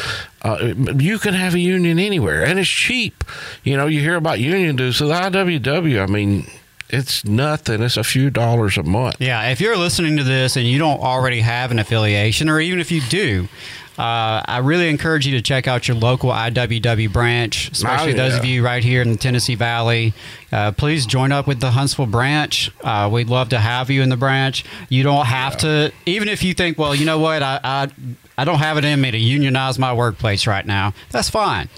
Speaker 6: uh, you can have a union anywhere, and it's cheap. You know, you hear about union dues. So the IWW, I mean, it's nothing. It's a few dollars a month.
Speaker 5: Yeah, if you're listening to this and you don't already have an affiliation, or even if you do, uh, I really encourage you to check out your local IWW branch, especially
Speaker 6: Oh,
Speaker 5: those of you right here in the Tennessee Valley. Uh, please join up with the Huntsville branch. Uh, we'd love to have you in the branch. You don't have to, even if you think, well, you know what, I, I, I don't have it in me to unionize my workplace right now. That's fine.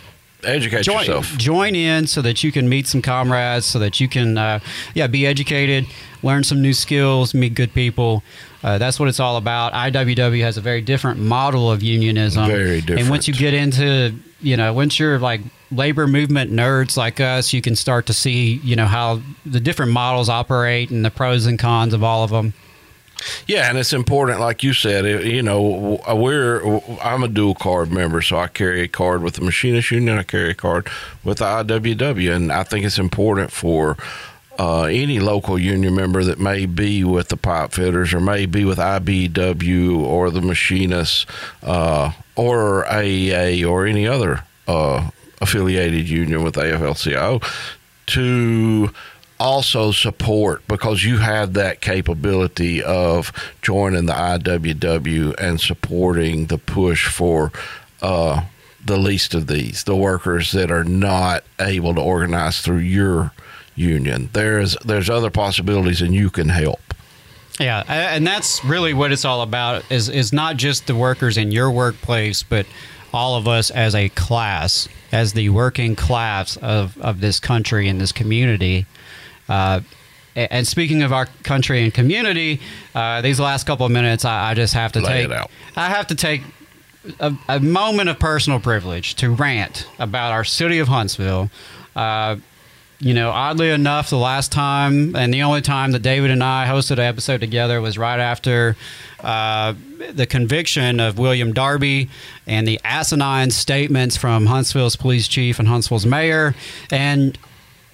Speaker 6: Educate
Speaker 5: join,
Speaker 6: yourself.
Speaker 5: Join in so that you can meet some comrades, so that you can, uh, yeah, be educated, learn some new skills, meet good people. Uh, that's what it's all about. IWW has a very different model of unionism.
Speaker 6: Very
Speaker 5: And once you get into, you know, once you're like labor movement nerds like us, you can start to see, you know, how the different models operate and the pros and cons of all of them.
Speaker 6: Yeah, and it's important, like you said. You know, we're I'm a dual card member, so I carry a card with the Machinist Union. I carry a card with the IWW, and I think it's important for uh, any local union member that may be with the pipe fitters or may be with IBW or the machinists uh, or AEA or any other uh, affiliated union with AFL-CIO to also support because you have that capability of joining the IWW and supporting the push for uh, the least of these, the workers that are not able to organize through your union. There's there's other possibilities, and you can help.
Speaker 5: Yeah, and that's really what it's all about. Is is not just the workers in your workplace, but all of us as a class, as the working class of of this country and this community. Uh, and speaking of our country and community, uh, these last couple of minutes, I, I just have to
Speaker 6: Lay
Speaker 5: take. I have to take a, a moment of personal privilege to rant about our city of Huntsville. Uh, you know, oddly enough, the last time and the only time that David and I hosted an episode together was right after uh, the conviction of William Darby and the asinine statements from Huntsville's police chief and Huntsville's mayor. And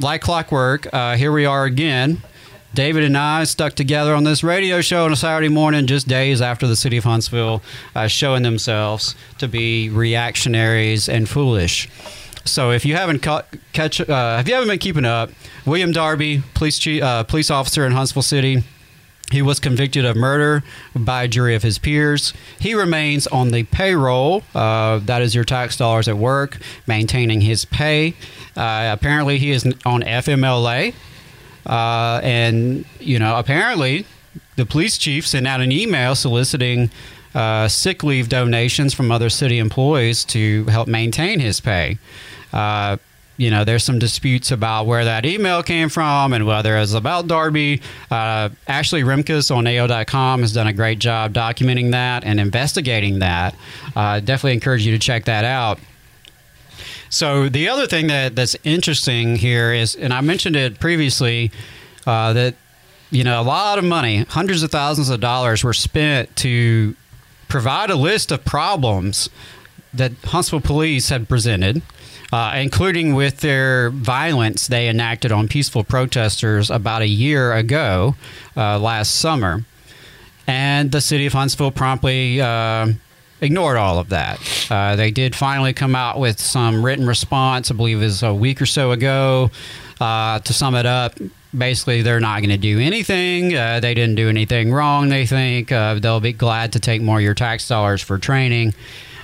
Speaker 5: like clockwork, uh, here we are again. David and I stuck together on this radio show on a Saturday morning, just days after the city of Huntsville uh, showing themselves to be reactionaries and foolish. So if you haven't caught, catch, uh, if you haven't been keeping up, William Darby, police chief, uh, police officer in Huntsville City, he was convicted of murder by a jury of his peers. He remains on the payroll. Uh, that is your tax dollars at work, maintaining his pay. Uh, apparently, he is on FMLA. Uh, and, you know, apparently the police chief sent out an email soliciting uh, sick leave donations from other city employees to help maintain his pay. Uh, you know, there's some disputes about where that email came from and whether it's about Darby. Uh, Ashley Remkus on AL.com has done a great job documenting that and investigating that. Uh, definitely encourage you to check that out. So the other thing that that's interesting here is, and I mentioned it previously, uh, that you know a lot of money, hundreds of thousands of dollars, were spent to provide a list of problems that Huntsville police had presented, uh, including with their violence they enacted on peaceful protesters about a year ago, uh, last summer. And the city of Huntsville promptly uh, ignored all of that. Uh, they did finally come out with some written response, I believe it was a week or so ago. Uh, to sum it up, basically, they're not going to do anything. Uh, they didn't do anything wrong, they think. Uh, they'll be glad to take more of your tax dollars for training.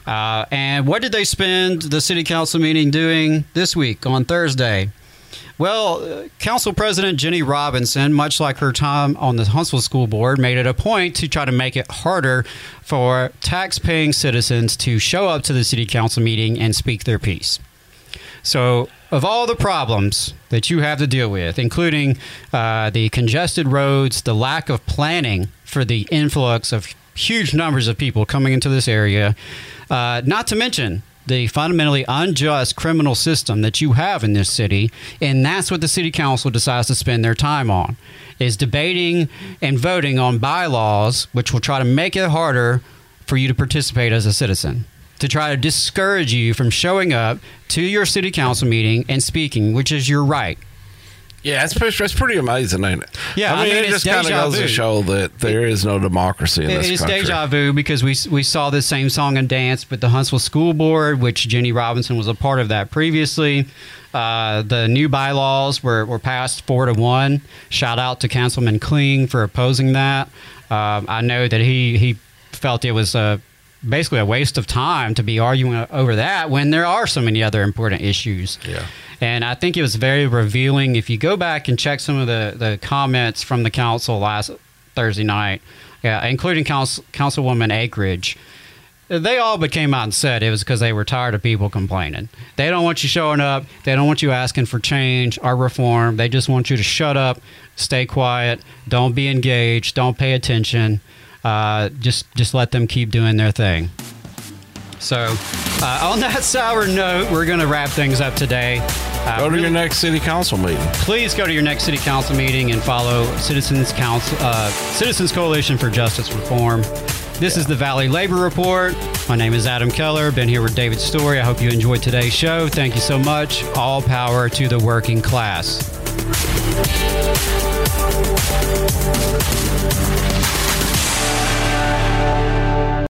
Speaker 5: Uh, and what did they spend the city council meeting doing this week on Thursday? Well, uh, Council President Jennie Robinson, much like her time on the Huntsville School Board, made it a point to try to make it harder for tax-paying citizens to show up to the City Council meeting and speak their piece. So, of all the problems that you have to deal with, including uh, the congested roads, the lack of planning for the influx of huge numbers of people coming into this area. Uh, not to mention the fundamentally unjust criminal system that you have in this city, and that's what the city council decides to spend their time on, is debating and voting on bylaws which will try to make it harder for you to participate as a citizen. To try to discourage you from showing up to your city council meeting and speaking, which is your right.
Speaker 6: Yeah, it's pretty, it's pretty amazing, ain't it?
Speaker 5: Yeah,
Speaker 6: I mean,
Speaker 5: I mean,
Speaker 6: it just kind of goes to show that there is no democracy in
Speaker 5: It
Speaker 6: this
Speaker 5: is
Speaker 6: country.
Speaker 5: deja vu because we we saw the same song and dance with the Huntsville School Board, which Jennie Robinson was a part of that previously. Uh, the new bylaws were, were passed four to one. Shout out to Councilman Kling for opposing that. Um, I know that he he felt it was a basically a waste of time to be arguing over that when there are so many other important issues.
Speaker 6: Yeah.
Speaker 5: And I think it was very revealing. If you go back and check some of the, the comments from the council last Thursday night, yeah, including Council, Councilwoman Akridge, they all but came out and said it was because they were tired of people complaining. They don't want you showing up. They don't want you asking for change or reform. They just want you to shut up, stay quiet, don't be engaged, don't pay attention. Uh, just just let them keep doing their thing. So, uh, on that sour note, we're going to wrap things up today. Uh,
Speaker 6: Go to
Speaker 5: really-
Speaker 6: your next city council meeting.
Speaker 5: please go to your next city council meeting and follow Citizens Council, uh, Citizens Coalition for Justice Reform. This is the Valley Labor Report. My name is Adam Keller. Been here with David Story. I hope you enjoyed today's show. Thank you so much. All power to the working class.